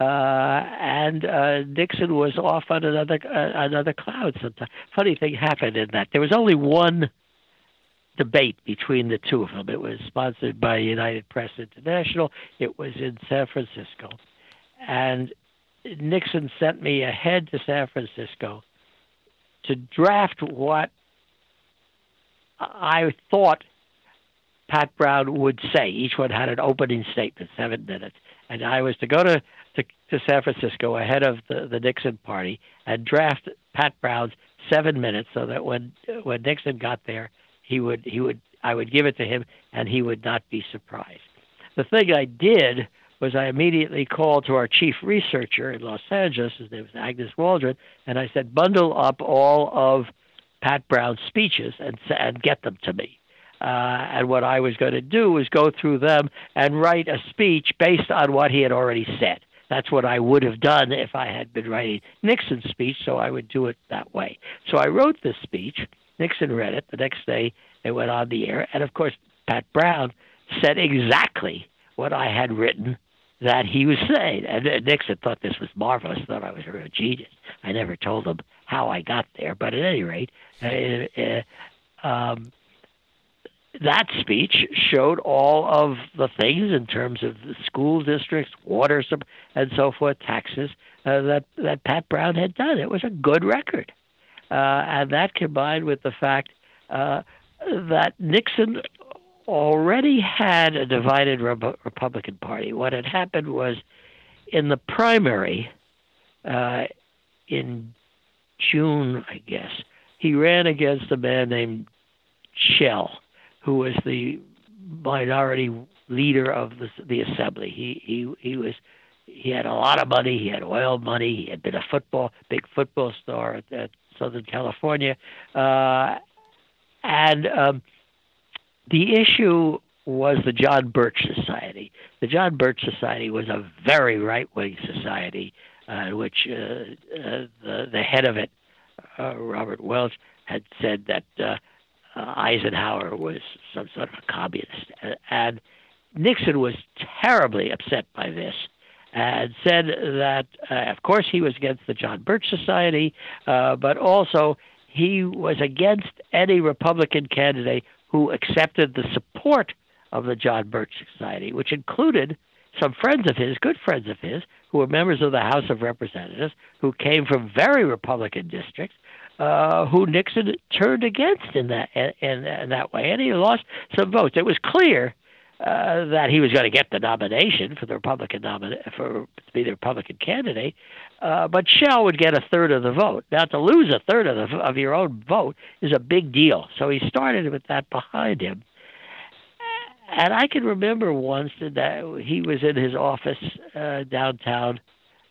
uh, and uh, Nixon was off on another uh, another cloud. Sometimes funny thing happened in that there was only one debate between the two of them. It was sponsored by United Press International. It was in San Francisco, and Nixon sent me ahead to San Francisco to draft what I thought Pat Brown would say. Each one had an opening statement, seven minutes, and I was to go to to, to San Francisco ahead of the, the Nixon party and draft Pat Brown's seven minutes so that when when Nixon got there, he would he would I would give it to him and he would not be surprised. The thing I did was I immediately called to our chief researcher in Los Angeles, his name was Agnes Waldron, and I said, bundle up all of Pat Brown's speeches and and get them to me. Uh, and what I was going to do was go through them and write a speech based on what he had already said. That's what I would have done if I had been writing Nixon's speech, so I would do it that way. So I wrote this speech. Nixon read it. The next day, it went on the air. And of course, Pat Brown said exactly what I had written that he was saying. And Nixon thought this was marvelous, thought I was a real genius. I never told him how I got there, but at any rate, uh, uh, um, that speech showed all of the things in terms of the school districts, water, and so forth, taxes uh, that that Pat Brown had done. It was a good record, uh, and that combined with the fact uh, that Nixon already had a divided Re- Republican Party. What had happened was in the primary uh, in June, I guess, he ran against a man named Shell who was the minority leader of the, the assembly. He he he was he had a lot of money. He had oil money. He had been a football big football star at, at Southern California, uh, and um, the issue was the John Birch Society. The John Birch Society was a very right wing society, uh, which uh, uh, the the head of it, uh, Robert Welch, had said that. Uh, uh, Eisenhower was some sort of a communist. And Nixon was terribly upset by this and said that, uh, of course, he was against the John Birch Society, uh, but also he was against any Republican candidate who accepted the support of the John Birch Society, which included some friends of his, good friends of his, who were members of the House of Representatives, who came from very Republican districts, uh, who Nixon turned against in that in, in that way, and he lost some votes. It was clear uh, that he was going to get the nomination for the Republican nomin- for to be the Republican candidate, uh, but Shell would get a third of the vote. Now, to lose a third of the, of your own vote is a big deal. So he started with that behind him. And I can remember once that he was in his office uh, downtown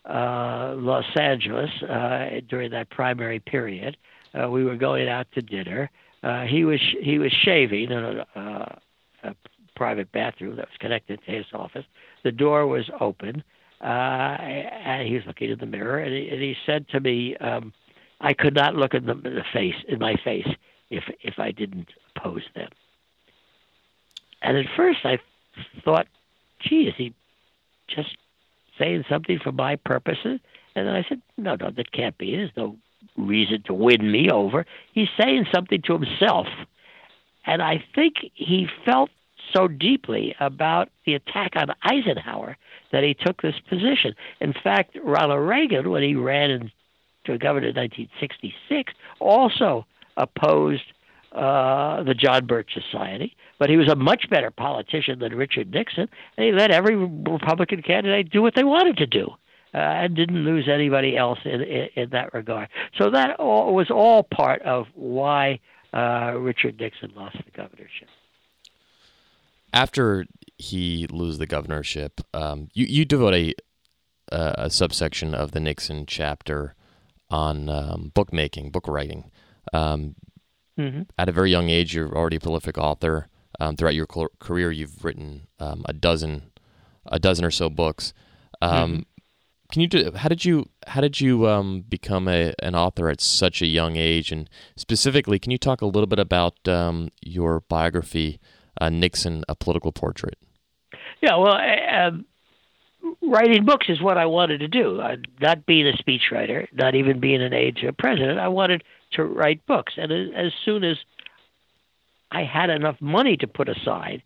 uh, Los Angeles uh, during that primary period. Uh, we were going out to dinner. Uh, he was he was shaving in a, uh, a private bathroom that was connected to his office. The door was open, uh, and he was looking in the mirror, and he, and he said to me, um, "I could not look in the, the face in my face if if I didn't oppose them." And at first, I thought, "Gee, is he just saying something for my purposes?" And then I said, "No, no, that can't be. There's no reason to win me over. He's saying something to himself." And I think he felt so deeply about the attack on Eisenhower that he took this position. In fact, Ronald Reagan, when he ran in, to governor in 1966, also opposed uh, the John Birch Society, but he was a much better politician than Richard Nixon, and he let every Republican candidate do what they wanted to do. Uh, and didn't lose anybody else in, in, in that regard. So that all, was all part of why uh, Richard Nixon lost the governorship after he loses the governorship, um, you you devote a a subsection of the Nixon chapter on um, bookmaking, book writing. Um, mm-hmm. At a very young age, you're already a prolific author. Um, throughout your career, you've written um, a dozen, a dozen or so books. Um, mm-hmm. Can you do, how did you how did you um, become a, an author at such a young age? And specifically, can you talk a little bit about um, your biography uh, Nixon a political portrait? Yeah, well, uh, writing books is what I wanted to do. Uh, not being a speechwriter, not even being an aide to a president, I wanted to write books. And as soon as I had enough money to put aside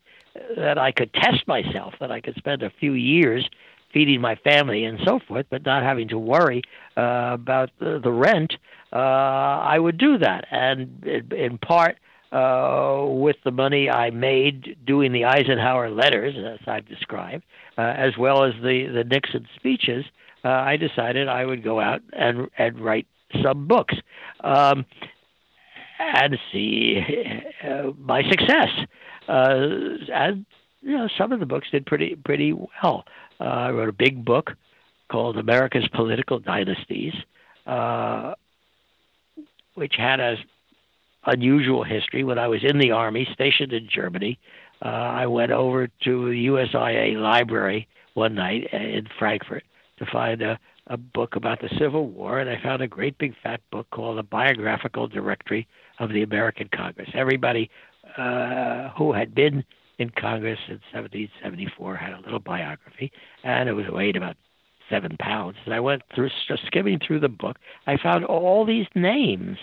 that I could test myself, that I could spend a few years feeding my family and so forth, but not having to worry uh, about the, the rent, uh, I would do that. And in part, uh, with the money I made doing the Eisenhower letters, as I've described, uh, as well as the, the Nixon speeches, uh, I decided I would go out and, and write some books um, and see uh, my success. Uh, and you know, some of the books did pretty pretty well. Uh, I wrote a big book called America's Political Dynasties, uh, which had a unusual history. When I was in the Army, stationed in Germany, uh, I went over to the USIA library one night in Frankfurt to find a, a book about the Civil War, and I found a great big fat book called A Biographical Directory of the American Congress. Everybody uh, who had been in Congress in 1774 had a little biography, and it was weighed about seven pounds. And I went through, just skimming through the book, I found all these names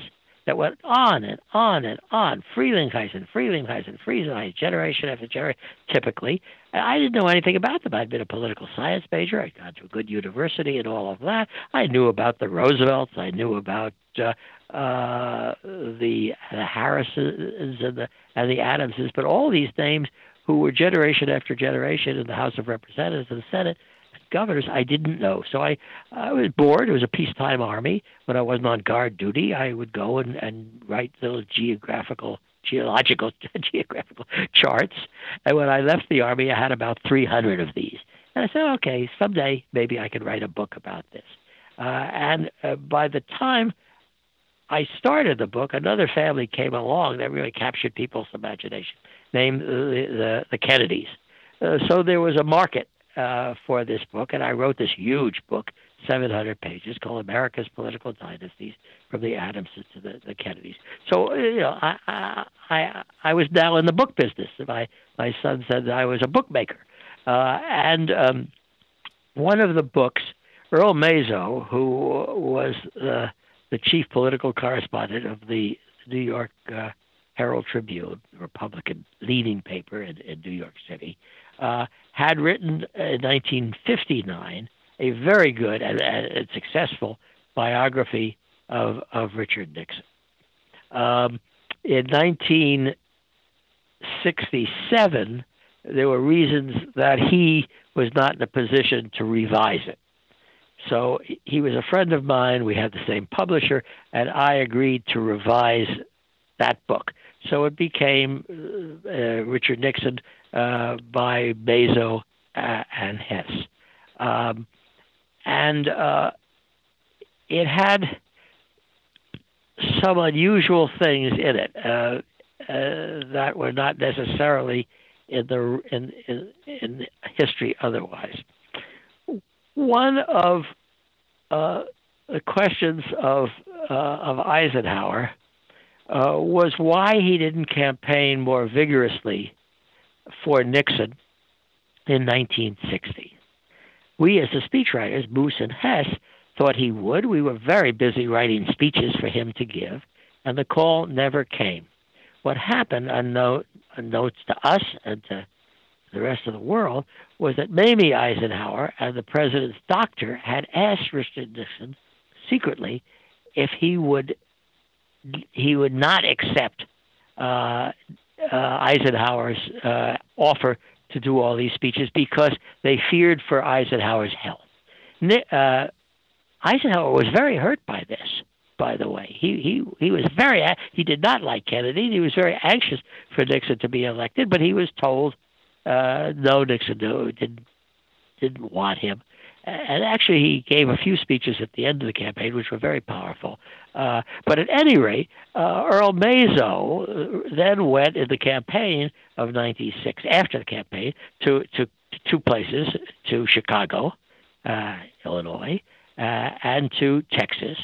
that went on and on and on. Frelinghuysen, Frelinghuysen, Frelinghuysen, generation after generation, typically. I didn't know anything about them. I'd been a political science major. I'd gone to a good university and all of that. I knew about the Roosevelts. I knew about uh, uh, the, the Harrisons and the, and the Adamses. But all these names who were generation after generation in the House of Representatives and the Senate – governors I didn't know. So I, I was bored. It was a peacetime army. When I wasn't on guard duty, I would go and, and write little geographical, geological, <laughs> geographical charts. And when I left the army, I had about 300 of these. And I said, okay, someday maybe I could write a book about this. Uh, and uh, by the time I started the book, another family came along that really captured people's imagination, named the, the, the Kennedys. Uh, so there was a market uh, for this book, and I wrote this huge book, 700 pages, called America's Political Dynasties, from the Adamses to the, the Kennedys. So uh, you know, I, I I I was now in the book business. My my son said I was a bookmaker, uh, and um, one of the books, Earl Mazo, who was the the chief political correspondent of the New York uh, Herald Tribune, Republican leading paper in, in New York City, uh, had written in 1959 a very good and, and successful biography of, of Richard Nixon. Um, in 1967, there were reasons that he was not in a position to revise it. So he was a friend of mine. We had the same publisher, and I agreed to revise that book. So it became uh, uh Richard Nixon uh, by Mazo uh, and Hess. Um, and uh, it had some unusual things in it uh, that were not necessarily in the in, in, in history otherwise. One of uh, the questions of uh, of Eisenhower uh, was why he didn't campaign more vigorously for Nixon in 1960. We, as the speechwriters, Moos and Hess, thought he would. We were very busy writing speeches for him to give, and the call never came. What happened, unnotes to us and to the rest of the world, was that Mamie Eisenhower and the president's doctor had asked Richard Nixon secretly if he would he would not accept uh, uh, Eisenhower's uh, offer to do all these speeches because they feared for Eisenhower's health. Uh, Eisenhower was very hurt by this. By the way, he he he was very he did not like Kennedy. He was very anxious for Nixon to be elected, but he was told uh, no, Nixon no, didn't didn't want him. And actually, he gave a few speeches at the end of the campaign, which were very powerful. Uh, but at any rate, uh, Earl Mazo uh, then went in the campaign of '96, after the campaign, to, to, to two places, to Chicago, uh, Illinois, uh, and to Texas,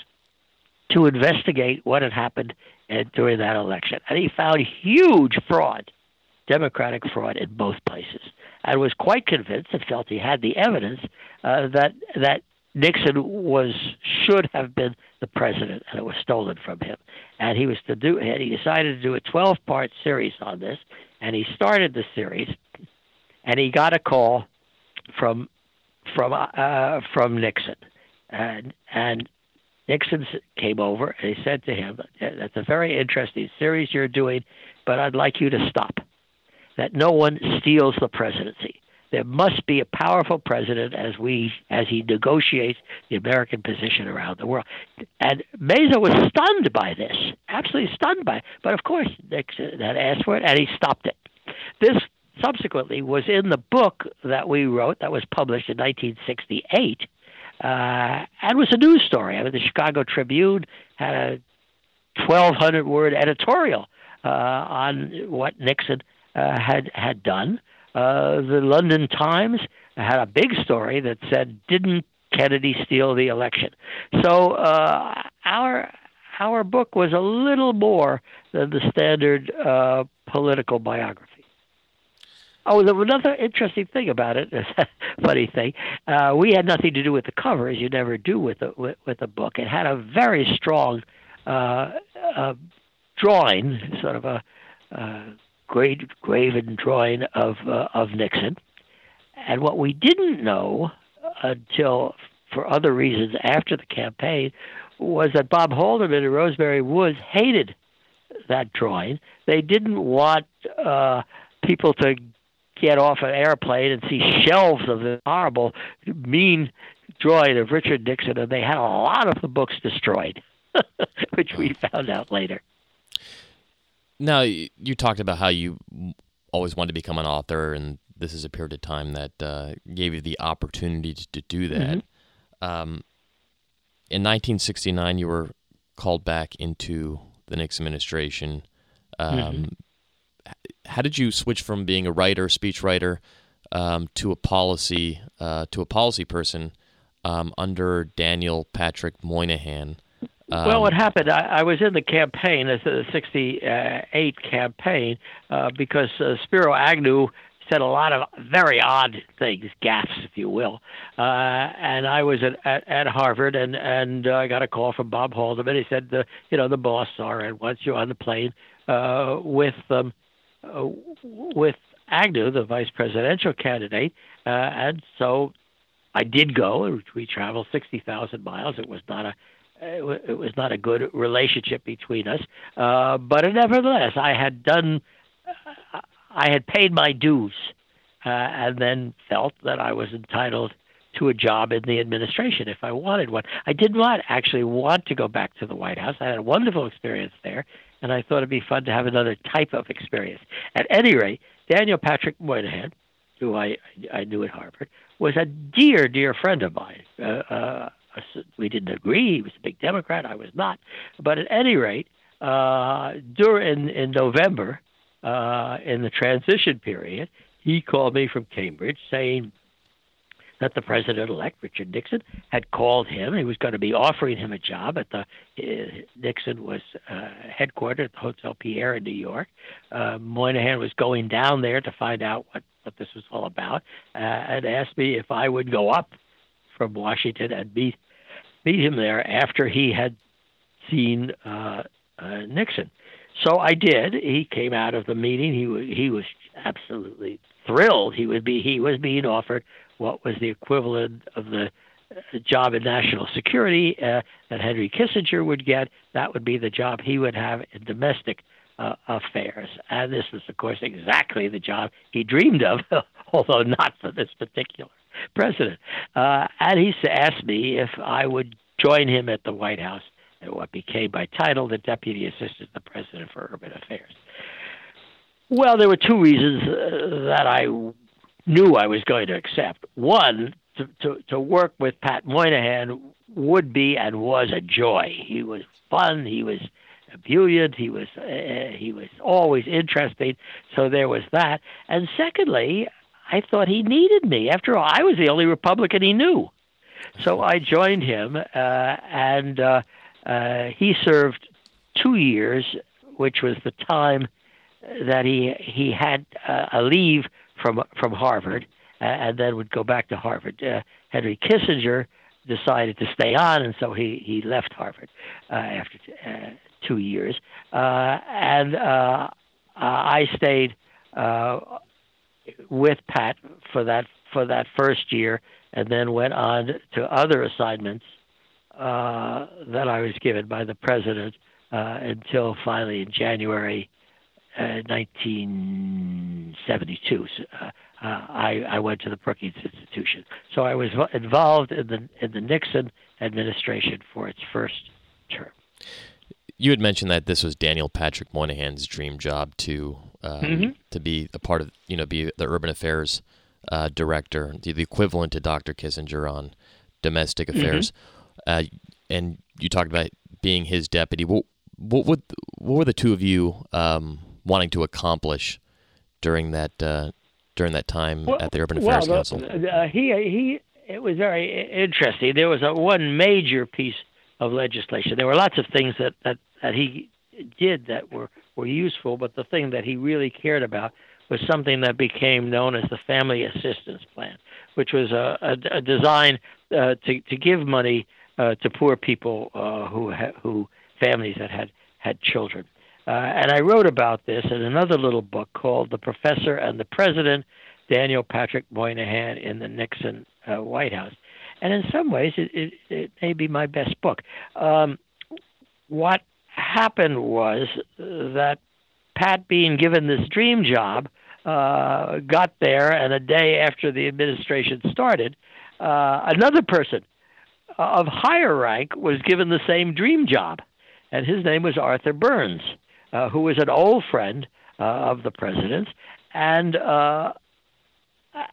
to investigate what had happened during that election. And he found huge fraud Democratic fraud in both places, and was quite convinced and felt he had the evidence uh, that that Nixon was should have been the president, and it was stolen from him. And he was to do, and he decided to do a 12-part series on this, and he started the series, and he got a call from from uh, from Nixon, and and Nixon came over and he said to him, "That's a very interesting series you're doing, but I'd like you to stop." That no one steals the presidency. There must be a powerful president as we as he negotiates the American position around the world. And Mazo was stunned by this, absolutely stunned by it. But of course, Nixon had asked for it, and he stopped it. This subsequently was in the book that we wrote that was published in 1968 uh, and was a news story. I mean, the Chicago Tribune had a 1,200 word editorial uh, on what Nixon had had done. Uh, the London Times had a big story that said, "Didn't Kennedy steal the election?" So uh, our our book was a little more than the standard uh, political biography. Oh, another interesting thing about it, <laughs> funny thing. Uh, we had nothing to do with the cover, as you never do with a, with, with a book. It had a very strong uh, uh, drawing, sort of a uh, great graven drawing of uh, of Nixon. And what we didn't know until, for other reasons, after the campaign, was that Bob Haldeman and Rosemary Woods hated that drawing. They didn't want uh, people to get off an airplane and see shelves of the horrible, mean drawing of Richard Nixon, and they had a lot of the books destroyed, <laughs> which we found out later. Now, you talked about how you always wanted to become an author, and this is a period of time that uh, gave you the opportunity to, to do that. Mm-hmm. Um, in 1969, you were called back into the Nixon administration. Um, mm-hmm. How did you switch from being a writer, speechwriter, um, to a policy uh, to a policy person um, under Daniel Patrick Moynihan? Um, well, what happened? I, I was in the campaign, the '68 campaign, uh, because uh, Spiro Agnew said a lot of very odd things, gaffes, if you will. Uh, and I was at, at, at Harvard, and and uh, I got a call from Bob Haldeman. He said, the, you know, the boss, all right, once you're on the plane, uh, with um, uh, with Agnew, the vice presidential candidate, uh, and so I did go. We traveled sixty thousand miles. It was not a it was not a good relationship between us, uh, but nevertheless, I had done. I had paid my dues, uh, and then felt that I was entitled to a job in the administration if I wanted one. I did not actually want to go back to the White House. I had a wonderful experience there, and I thought it'd be fun to have another type of experience. At any rate, Daniel Patrick Moynihan, who I I knew at Harvard, was a dear, dear friend of mine. Uh, uh, we didn't agree. He was a big Democrat. I was not. But at any rate, uh, during in November, uh, in the transition period, he called me from Cambridge saying that the president elect, Richard Nixon, had called him. He was going to be offering him a job at the uh, Nixon was uh, headquartered at the Hotel Pierre in New York. Uh, Moynihan was going down there to find out what, what this was all about uh, and asked me if I would go up from Washington and meet meet him there after he had seen uh, uh, Nixon. So I did. He came out of the meeting. He was he was absolutely thrilled. He would be he was being offered what was the equivalent of the uh, job in national security uh, that Henry Kissinger would get. That would be the job he would have in domestic uh, affairs. And this was, of course, exactly the job he dreamed of, <laughs> although not for this particular president. Uh, and he asked me if I would join him at the White House at what became by title the Deputy Assistant to the President for Urban Affairs. Well, there were two reasons uh, that I knew I was going to accept. One, to, to, to work with Pat Moynihan would be and was a joy. He was fun. He was ebullient. He was uh, he was always interesting. So there was that. And secondly, I thought he needed me. After all, I was the only Republican he knew. So I joined him, uh, and uh, uh, he served two years, which was the time that he he had uh, a leave from from Harvard, uh, and then would go back to Harvard. Uh, Henry Kissinger decided to stay on, and so he he left Harvard uh, after t- uh, two years, uh, and uh, I stayed uh, with Pat for that for that first year, and then went on to other assignments uh, that I was given by the president uh, until finally in January 1972. Uh, uh, I, I went to the Brookings Institution. So I was involved in the in the Nixon administration for its first term. You had mentioned that this was Daniel Patrick Moynihan's dream job to um, mm-hmm. to be a part of you know be the urban affairs uh, director, the, the, equivalent to Dr. Kissinger on domestic mm-hmm. affairs. Mm-hmm. and you talked about being his deputy. What what would what were the two of you um, wanting to accomplish during that uh, during that time well, at the Urban Affairs well, Council? Uh, he he it was very interesting. There was a one major piece of legislation. There were lots of things that that, that he did that were were useful, but the thing that he really cared about was something that became known as the Family Assistance Plan, which was a, a, a design uh, to to give money uh, to poor people uh, who ha- who families that had had children. Uh, and I wrote about this in another little book called The Professor and the President Daniel Patrick Moynihan in the Nixon uh, White House. And in some ways, it, it, it may be my best book. Um, what happened was that Pat, being given this dream job, uh, got there, and a day after the administration started, uh, another person of higher rank was given the same dream job, and his name was Arthur Burns uh, who was an old friend uh, of the president's, and uh,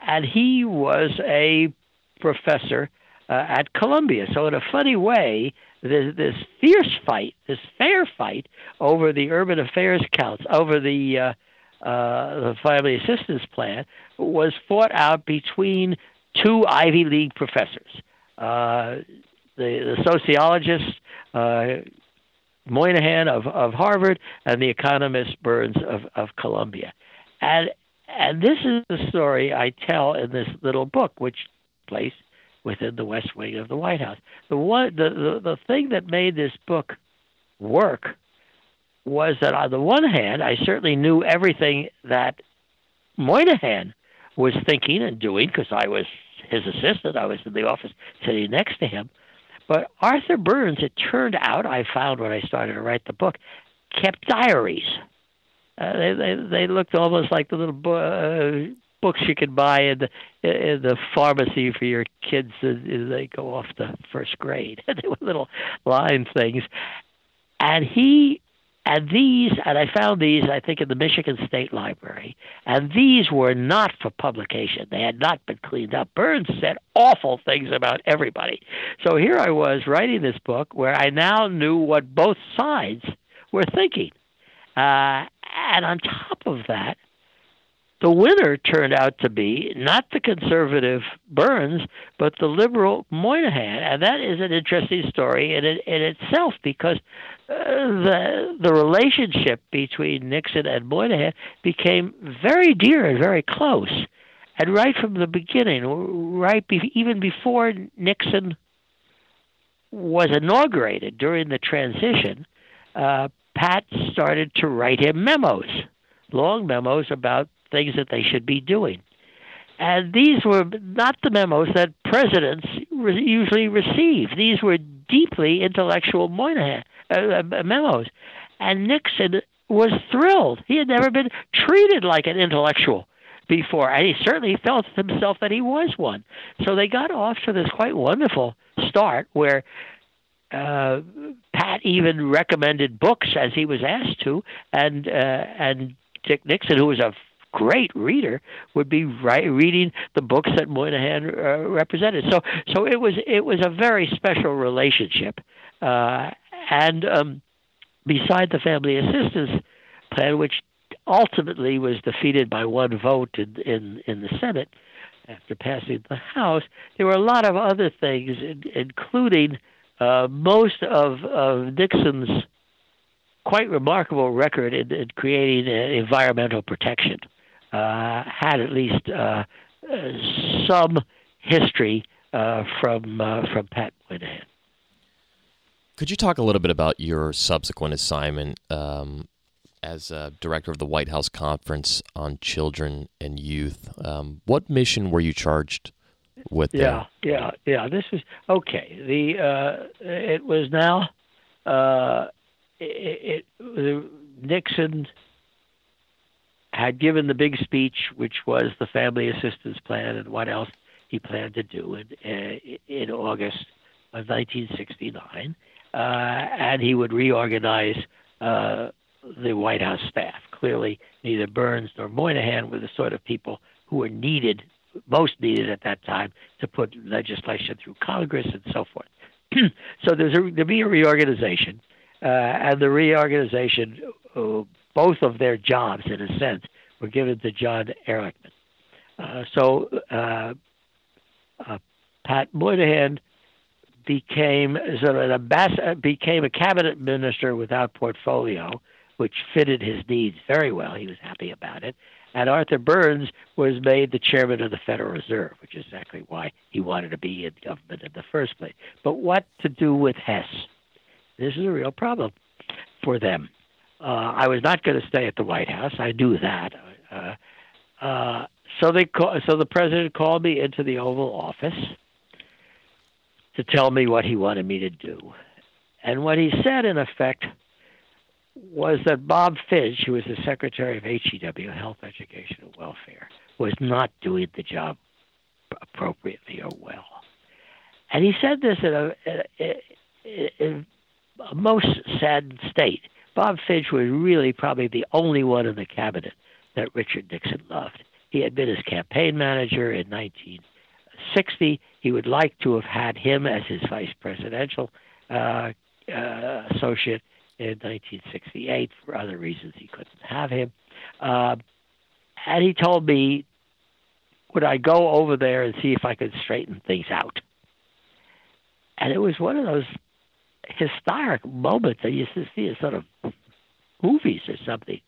and he was a professor uh, at Columbia. So in a funny way, this, this fierce fight, this fair fight over the Urban Affairs Council, over the uh, uh, the Family Assistance Plan, was fought out between two Ivy League professors. Uh, the, the sociologist uh, Moynihan of, of Harvard and the economist Burns of, of Columbia. And and this is the story I tell in this little book, which place within the West Wing of the White House. The one the, the, the thing that made this book work was that on the one hand, I certainly knew everything that Moynihan was thinking and doing because I was his assistant. I was in the office sitting next to him. But Arthur Burns, it turned out, I found when I started to write the book, kept diaries. Uh, they, they they looked almost like the little uh, books you can buy in the in the pharmacy for your kids as they go off to first grade. <laughs> they were little line things, and he and these, and I found these, I think, in the Michigan State Library, and these were not for publication. They had not been cleaned up. Burns said awful things about everybody. So here I was writing this book where I now knew what both sides were thinking. Uh, and on top of that, the winner turned out to be not the conservative Burns, but the liberal Moynihan, and that is an interesting story in, in itself because uh, the the relationship between Nixon and Moynihan became very dear and very close, and right from the beginning, right be, even before Nixon was inaugurated during the transition, uh, Pat started to write him memos, long memos about things that they should be doing. And these were not the memos that presidents re- usually receive. These were deeply intellectual Moynihan uh, uh, memos. And Nixon was thrilled. He had never been treated like an intellectual before, and he certainly felt himself that he was one. So they got off to this quite wonderful start where uh, Pat even recommended books as he was asked to, and uh, and Dick Nixon, who was a great reader would be right, reading the books that Moynihan uh, represented. So, so it was it was a very special relationship, uh, and um, beside the family assistance plan, which ultimately was defeated by one vote in in, in the Senate after passing the House, there were a lot of other things, in, including uh, most of, of Nixon's quite remarkable record in, in creating uh, environmental protection had at least uh, some history uh, from uh, from Pat Moynihan. Could you talk a little bit about your subsequent assignment um, as director of the White House Conference on Children and Youth? Um, what mission were you charged with? Yeah, there? yeah, yeah. This was okay. The uh, it was now uh, it, it Nixon had given the big speech, which was the family assistance plan and what else he planned to do in, uh, in August of 1969. Uh, and he would reorganize uh, the White House staff. Clearly, neither Burns nor Moynihan were the sort of people who were needed, most needed at that time, to put legislation through Congress and so forth. <clears throat> so there's a, there'll be a reorganization, uh, and the reorganization uh, both of their jobs, in a sense, were given to John Ehrlichman. Uh, so uh, uh, Pat Moynihan became sort of an ambassador, became a cabinet minister without portfolio, which fitted his needs very well. He was happy about it. And Arthur Burns was made the chairman of the Federal Reserve, which is exactly why he wanted to be in government in the first place. But what to do with Hess? This is a real problem for them. Uh, I was not going to stay at the White House. I knew that. Uh, uh, so they call, so the president called me into the Oval Office to tell me what he wanted me to do, and what he said in effect was that Bob Finch, who was the secretary of HEW, Health, Education, and Welfare, was not doing the job appropriately or well. And he said this in a, in a, in a most sad state. Bob Finch was really probably the only one in the cabinet that Richard Nixon loved. He had been his campaign manager in 1960. He would like to have had him as his vice presidential uh, uh, associate in 1968. For other reasons, he couldn't have him. Uh, and he told me, would I go over there and see if I could straighten things out? And it was one of those historic moments that you see in sort of movies or something,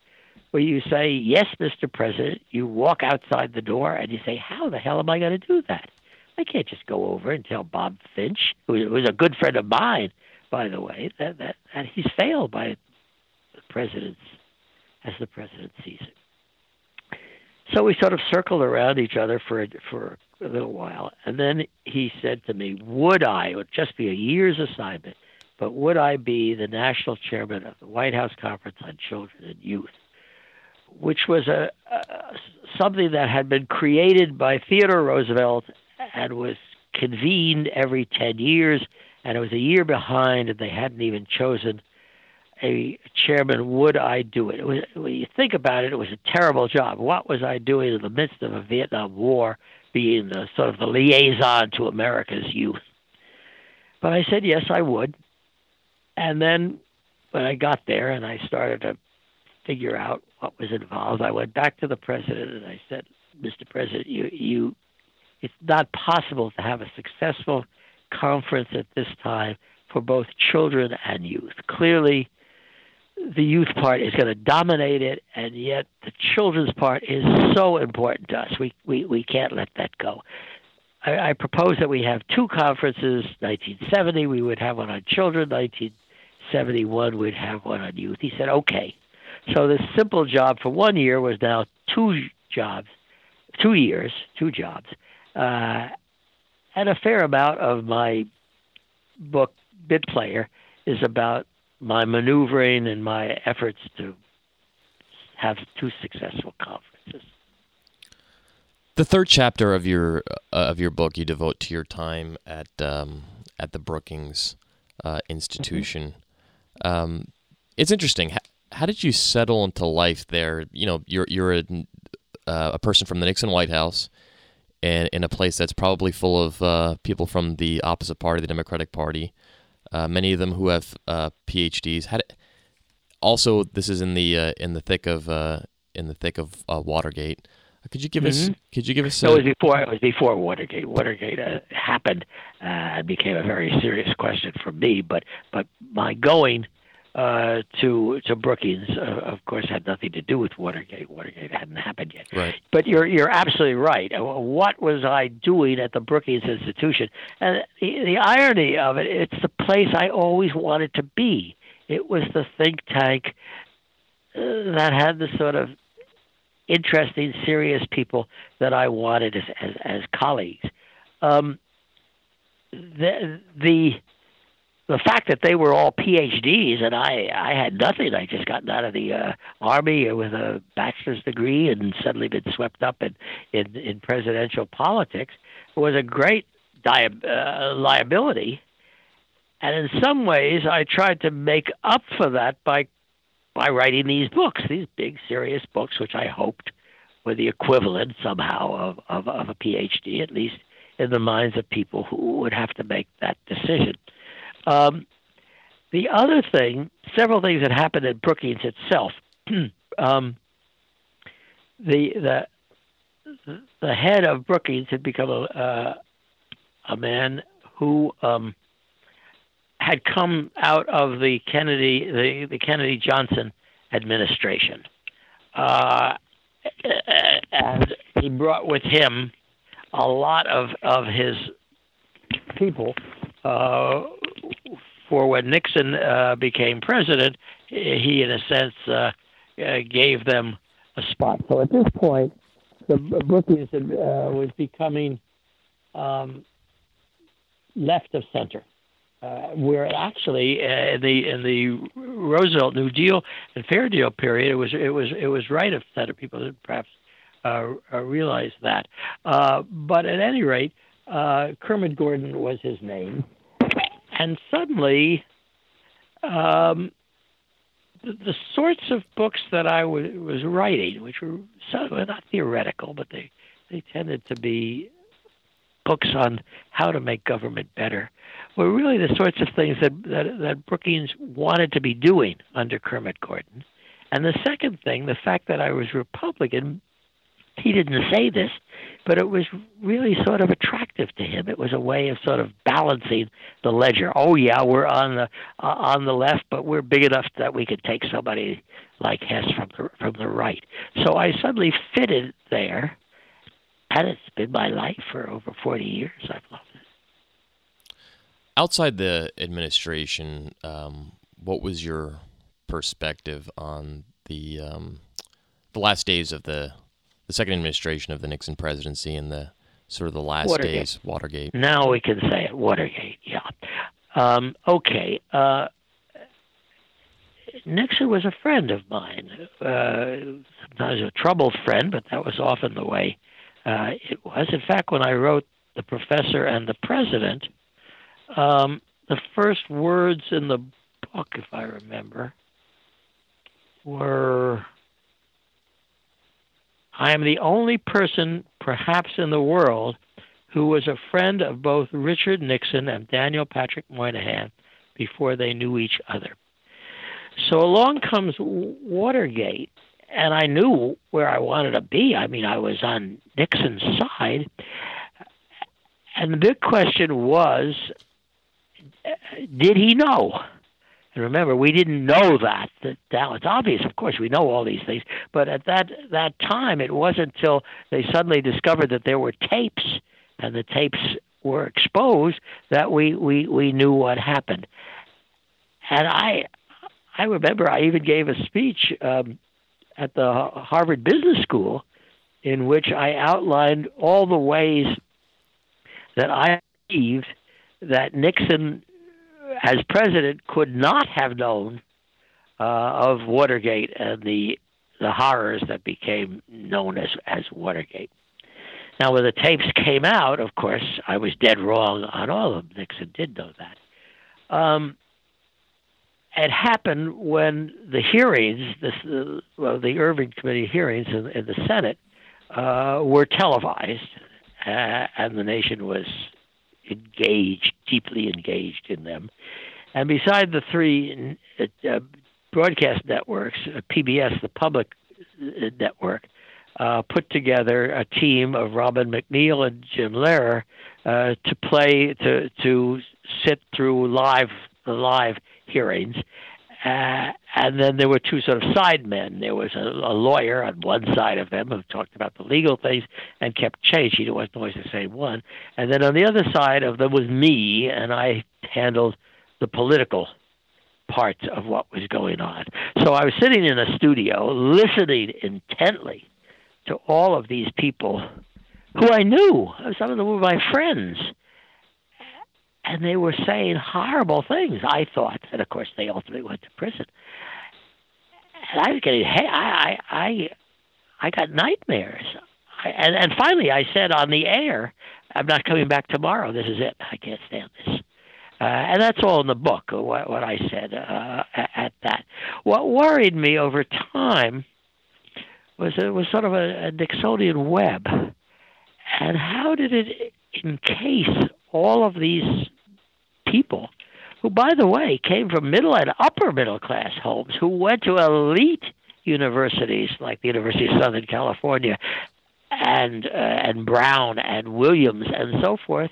where you say, Yes, Mr. President, you walk outside the door and you say, How the hell am I going to do that? I can't just go over and tell Bob Finch, who was a good friend of mine, by the way, that, that, that he's failed by the president's as the president sees it. So we sort of circled around each other for a, for a little while, and then he said to me, "Would I? It would just be a year's assignment, but would I be the national chairman of the White House Conference on Children and Youth?" Which was a, a something that had been created by Theodore Roosevelt and was convened every ten years, and it was a year behind, and they hadn't even chosen a chairman, would I do it? it was, when you think about it, it was a terrible job. What was I doing in the midst of a Vietnam War, being the sort of the liaison to America's youth? But I said yes, I would. And then when I got there and I started to figure out what was involved, I went back to the president and I said, "Mr. President, you you, it's not possible to have a successful conference at this time." for both children and youth. Clearly, the youth part is going to dominate it, and yet the children's part is so important to us. We we, we can't let that go. I, propose that we have two conferences. 1970, we would have one on children. 1971, we'd have one on youth. He said, okay. So this simple job for one year was now two jobs, two years, two jobs, uh, and a fair amount of my book, Bit Player, is about my maneuvering and my efforts to have two successful conferences. The third chapter of your uh, of your book you devote to your time at um, at the Brookings uh, Institution. Um, it's interesting. How, how, did you settle into life there? You know, you're you're a, uh, a person from the Nixon White House, and in a place that's probably full of uh, people from the opposite party, the Democratic Party uh, many of them who have uh, PhDs. Also this is in the uh, in the thick of uh, in the thick of Watergate. Could you give mm-hmm. us? Could you give us? A... No, it was before. It was before Watergate. Watergate uh, happened and became a very serious question for me. But but my going uh, to to Brookings, uh, of course, had nothing to do with Watergate. Watergate hadn't happened yet. Right. But you're you're absolutely right. Uh, what was I doing at the Brookings Institution? And the, the irony of it, it's the place I always wanted to be. It was the think tank uh, that had the sort of interesting, serious people that I wanted as as, as colleagues. Um, the the the fact that they were all PhDs and I I had nothing. I just gotten out of the uh, army with a bachelor's degree and suddenly been swept up in in, in presidential politics was a great di- uh, liability. And in some ways, I tried to make up for that by by writing these books, these big serious books, which I hoped were the equivalent somehow of, of, of a PhD, at least in the minds of people who would have to make that decision. Um, the other thing, several things that happened at Brookings itself. <clears throat> um, the the the head of Brookings had become a uh, a man who um, had come out of the Kennedy the, the Kennedy Johnson administration, uh, and he brought with him a lot of of his people uh, for when Nixon uh, became president, he, in a sense, uh, uh, gave them a spot. So at this point, the Brookings uh, was becoming um, left of center. Uh, where actually uh, in the in the Roosevelt New Deal and Fair Deal period, it was it was it was right of center. People didn't perhaps uh, uh realize that, uh, but at any rate, uh, Kermit Gordon was his name, and suddenly, um, the, the, sorts of books that I w- was writing, which were not theoretical, but they they tended to be books on how to make government better, were really the sorts of things that that, that Brookings wanted to be doing under Kermit Gordon. And the second thing, the fact that I was Republican, he didn't say this, but it was really sort of attractive to him. It was a way of sort of balancing the ledger. Oh yeah, we're on the uh, on the left, but we're big enough that we could take somebody like Hess from the from the right. So I suddenly fitted there, and it's been my life for over forty years. I've loved. Outside the administration, um, what was your perspective on the um, the last days of the the second administration of the Nixon presidency and the sort of the last Watergate. days Watergate. Now we can say it, Watergate. Yeah. Um, okay. Uh, Nixon was a friend of mine. Uh, sometimes a troubled friend, but that was often the way uh, it was. In fact, when I wrote The Professor and the President, um, the first words in the book, if I remember, were I am the only person, perhaps in the world, who was a friend of both Richard Nixon and Daniel Patrick Moynihan before they knew each other. So along comes Watergate, and I knew where I wanted to be. I mean, I was on Nixon's side. And the big question was did he know? And remember, we didn't know that. That now it's obvious, of course, we know all these things. But at that that time, it wasn't until they suddenly discovered that there were tapes, and the tapes were exposed, that we we we knew what happened. And I I remember I even gave a speech um, at the Harvard Business School in which I outlined all the ways that I believed that Nixon, as president, could not have known uh, of Watergate and the the horrors that became known as as Watergate. Now, when the tapes came out, of course, I was dead wrong on all of them. Nixon did know that. Um, it happened when the hearings, this, uh, well, the Ervin Committee hearings in, in the Senate, uh, were televised, uh, and the nation was engaged, deeply engaged in them. And beside the three uh, broadcast networks, uh, PBS, the public uh, network, uh, put together a team of Robert MacNeil and Jim Lehrer uh, to play to to sit through live live hearings. Uh, and then there were two sort of side men. There was a, a lawyer on one side of them who talked about the legal things and kept change. He wasn't always the same one. And then on the other side of them was me, and I handled the political parts of what was going on. So I was sitting in a studio listening intently to all of these people who I knew. Some of them were my friends and they were saying horrible things. I thought, and of course they ultimately went to prison. And I was getting, hey, I, I, I, got nightmares. I, and and finally, I said on the air, I'm not coming back tomorrow. This is it. I can't stand this. Uh, and that's all in the book. What, what I said uh, at that. What worried me over time was it was sort of a, a Nixonian web, and how did it encase all of these people who, by the way, came from middle and upper middle class homes, who went to elite universities like the University of Southern California and uh, and Brown and Williams and so forth.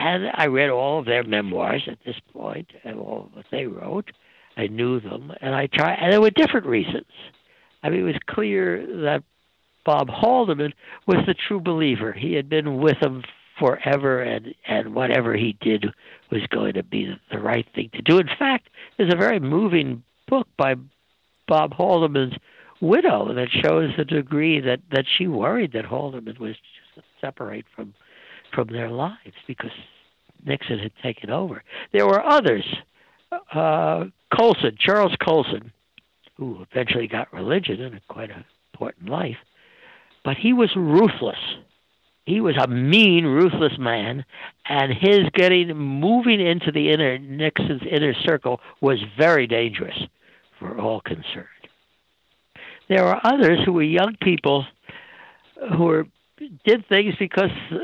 And I read all of their memoirs at this point and all what they wrote. I knew them, and I tried, and there were different reasons. I mean, it was clear that Bob Haldeman was the true believer. He had been with them forever, and and whatever he did was going to be the right thing to do. In fact, there's a very moving book by Bob Haldeman's widow that shows the degree that that she worried that Haldeman was just separate from from their lives because Nixon had taken over. There were others. Uh, Colson, Charles Colson, who eventually got religion and a quite an important life, but he was ruthless he was a mean, ruthless man, and his getting moving into the inner Nixon's inner circle was very dangerous for all concerned. There were others who were young people who were did things because uh,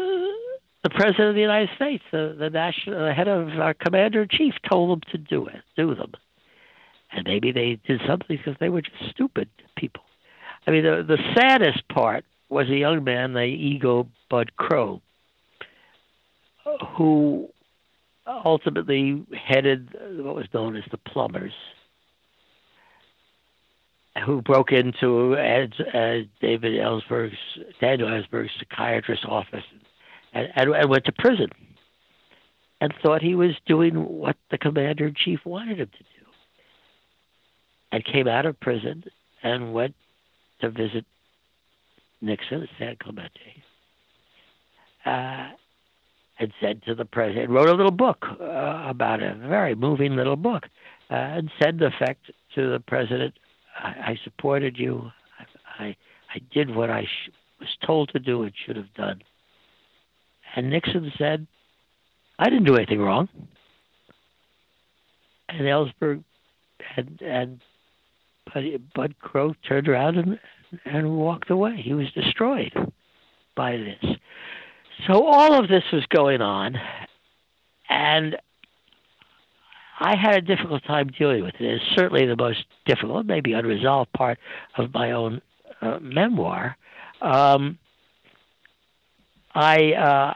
the president of the United States, the, the national the head of our commander in chief, told them to do it, do them, and maybe they did something because they were just stupid people. I mean, the the saddest part was a young man named Egil Bud Krogh, who ultimately headed what was known as the Plumbers, who broke into Ed, uh, David Ellsberg's, Daniel Ellsberg's psychiatrist's office and, and, and went to prison and thought he was doing what the commander in chief wanted him to do. and came out of prison and went to visit Nixon San Clemente. Uh, and said to the president, wrote a little book uh, about it, a very moving little book, uh, and said, in effect, to the president, I, I supported you. I, I, I did what I sh- was told to do and should have done. And Nixon said, I didn't do anything wrong. And Ellsberg and, and Bud, Bud Krogh turned around and, and walked away. He was destroyed by this. So all of this was going on, and I had a difficult time dealing with it. It's certainly the most difficult, maybe unresolved part of my own uh, memoir. Um, I, uh,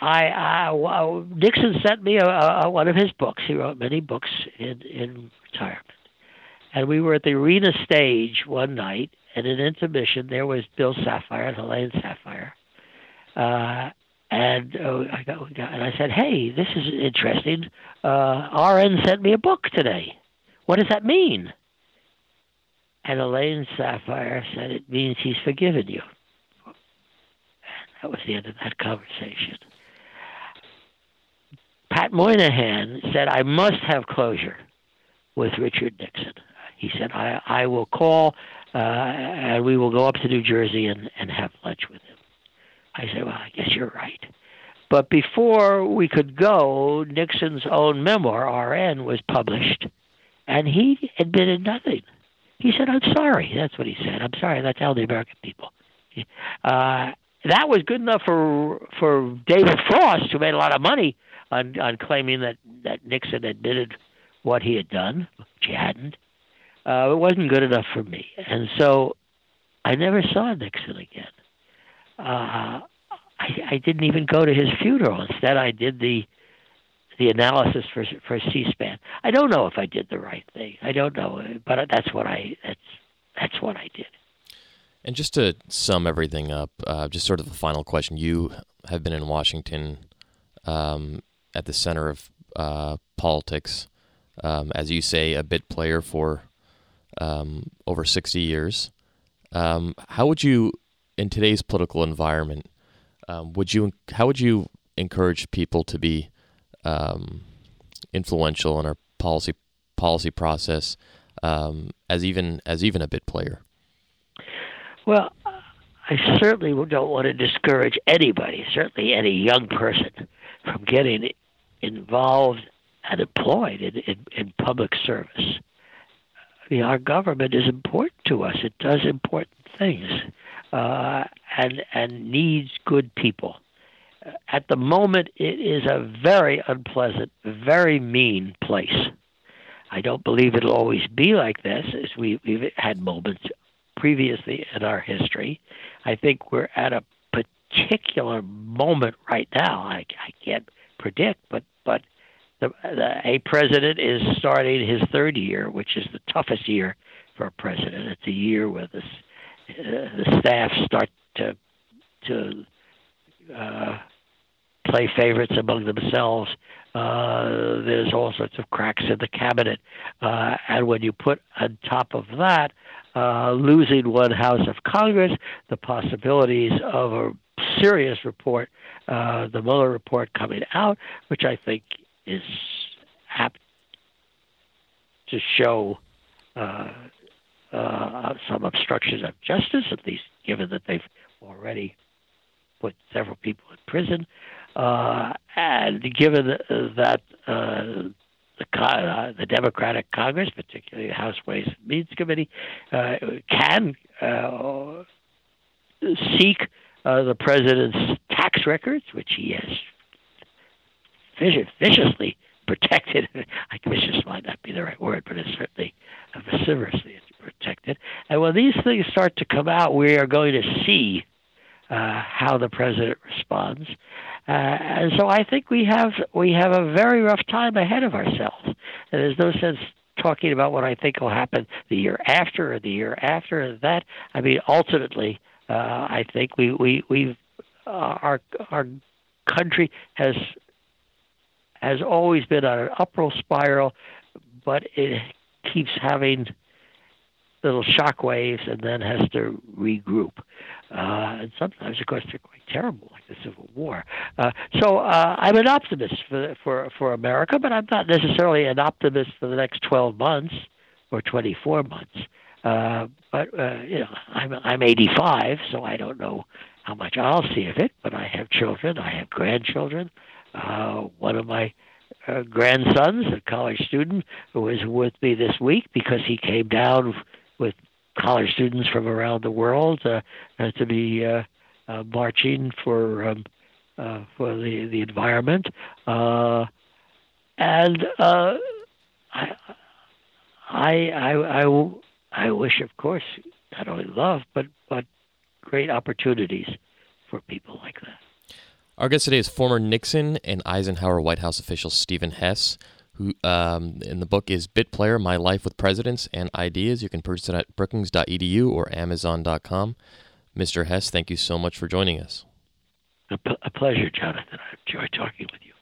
I, I, Nixon sent me a, a, one of his books. He wrote many books in in retirement, and we were at the arena stage one night, at an intermission, there was Bill Safire and Helene Safire. Uh, and uh, I got, and I said, "Hey, this is interesting. Uh, RN sent me a book today. What does that mean?" And Elaine Safire said, "It means he's forgiven you." And that was the end of that conversation. Pat Moynihan said, "I must have closure with Richard Nixon." He said, "I I will call uh, and we will go up to New Jersey and, and have lunch with him. I said, Well, I guess you're right. But before we could go, Nixon's own memoir, RN, was published, and he admitted nothing. He said, I'm sorry. That's what he said. I'm sorry. That's how the American people. Uh, that was good enough for for David Frost, who made a lot of money on on claiming that that Nixon admitted what he had done, which he hadn't uh, it wasn't good enough for me, and so I never saw Nixon again. Uh, I, I didn't even go to his funeral. Instead, I did the the analysis for for C-SPAN. I don't know if I did the right thing. I don't know, but that's what I that's that's what I did. And just to sum everything up, uh, just sort of a final question: You have been in Washington um, at the center of uh, politics, um, as you say, a bit player for um, over 60 years. Um, how would you, in today's political environment, um, would you how would you encourage people to be um, influential in our policy policy process um, as even as even a bit player? Well, I certainly don't want to discourage anybody, certainly any young person, from getting involved and employed in, in, in public service. Our government is important to us. It does important things, uh, and and needs good people. At the moment, it is a very unpleasant, very mean place. I don't believe it'll always be like this, as we, we've had moments previously in our history. I think we're at a particular moment right now. I, I can't predict, but but the, the, a president is starting his third year, which is the toughest year for a president. It's a year where the, uh, the staff start to to uh, play favorites among themselves. Uh, there's all sorts of cracks in the cabinet, uh, and when you put on top of that uh, losing one house of Congress, the possibilities of a serious report, uh, the Mueller report coming out, which I think is apt to show uh, uh, some obstruction of justice, at least given that they've already put several people in prison, uh, and given that uh, the, uh, the Democratic Congress, particularly the House Ways and Means Committee, uh, can seek the president's tax records, which he has viciously protected. <laughs> I vicious might not be the right word, but it's certainly vociferously protected. And when these things start to come out, we are going to see uh, how the president responds. Uh, and so I think we have we have a very rough time ahead of ourselves. And there's no sense talking about what I think will happen the year after or the year after that. I mean, ultimately, uh, I think we we we uh, our our country has has always been on an upward spiral, but it keeps having little shock waves and then has to regroup. Uh, and sometimes, of course, they're quite terrible, like the Civil War. Uh, so uh, I'm an optimist for, for for America, but I'm not necessarily an optimist for the next 12 months or 24 months. Uh, but uh, you know, I'm I'm 85, so I don't know how much I'll see of it. But I have children, I have grandchildren. Uh, one of my uh, grandsons, a college student, who was with me this week because he came down with college students from around the world uh, to be uh, uh, marching for um, uh, for the the environment, uh, and uh, I, I I I I wish, of course, not only love but but great opportunities for people like that. Our guest today is former Nixon and Eisenhower White House official Stephen Hess who um, in the book is Bit Player: My Life with Presidents and Ideas. You can purchase it at Brookings.edu or Amazon.com. Mr. Hess, thank you so much for joining us. A, pleasure, Jonathan. I enjoy talking with you.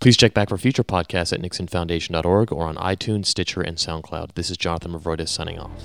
Please check back for future podcasts at nixonfoundation.org or on iTunes, Stitcher, and SoundCloud. This is Jonathan Movroydis signing off.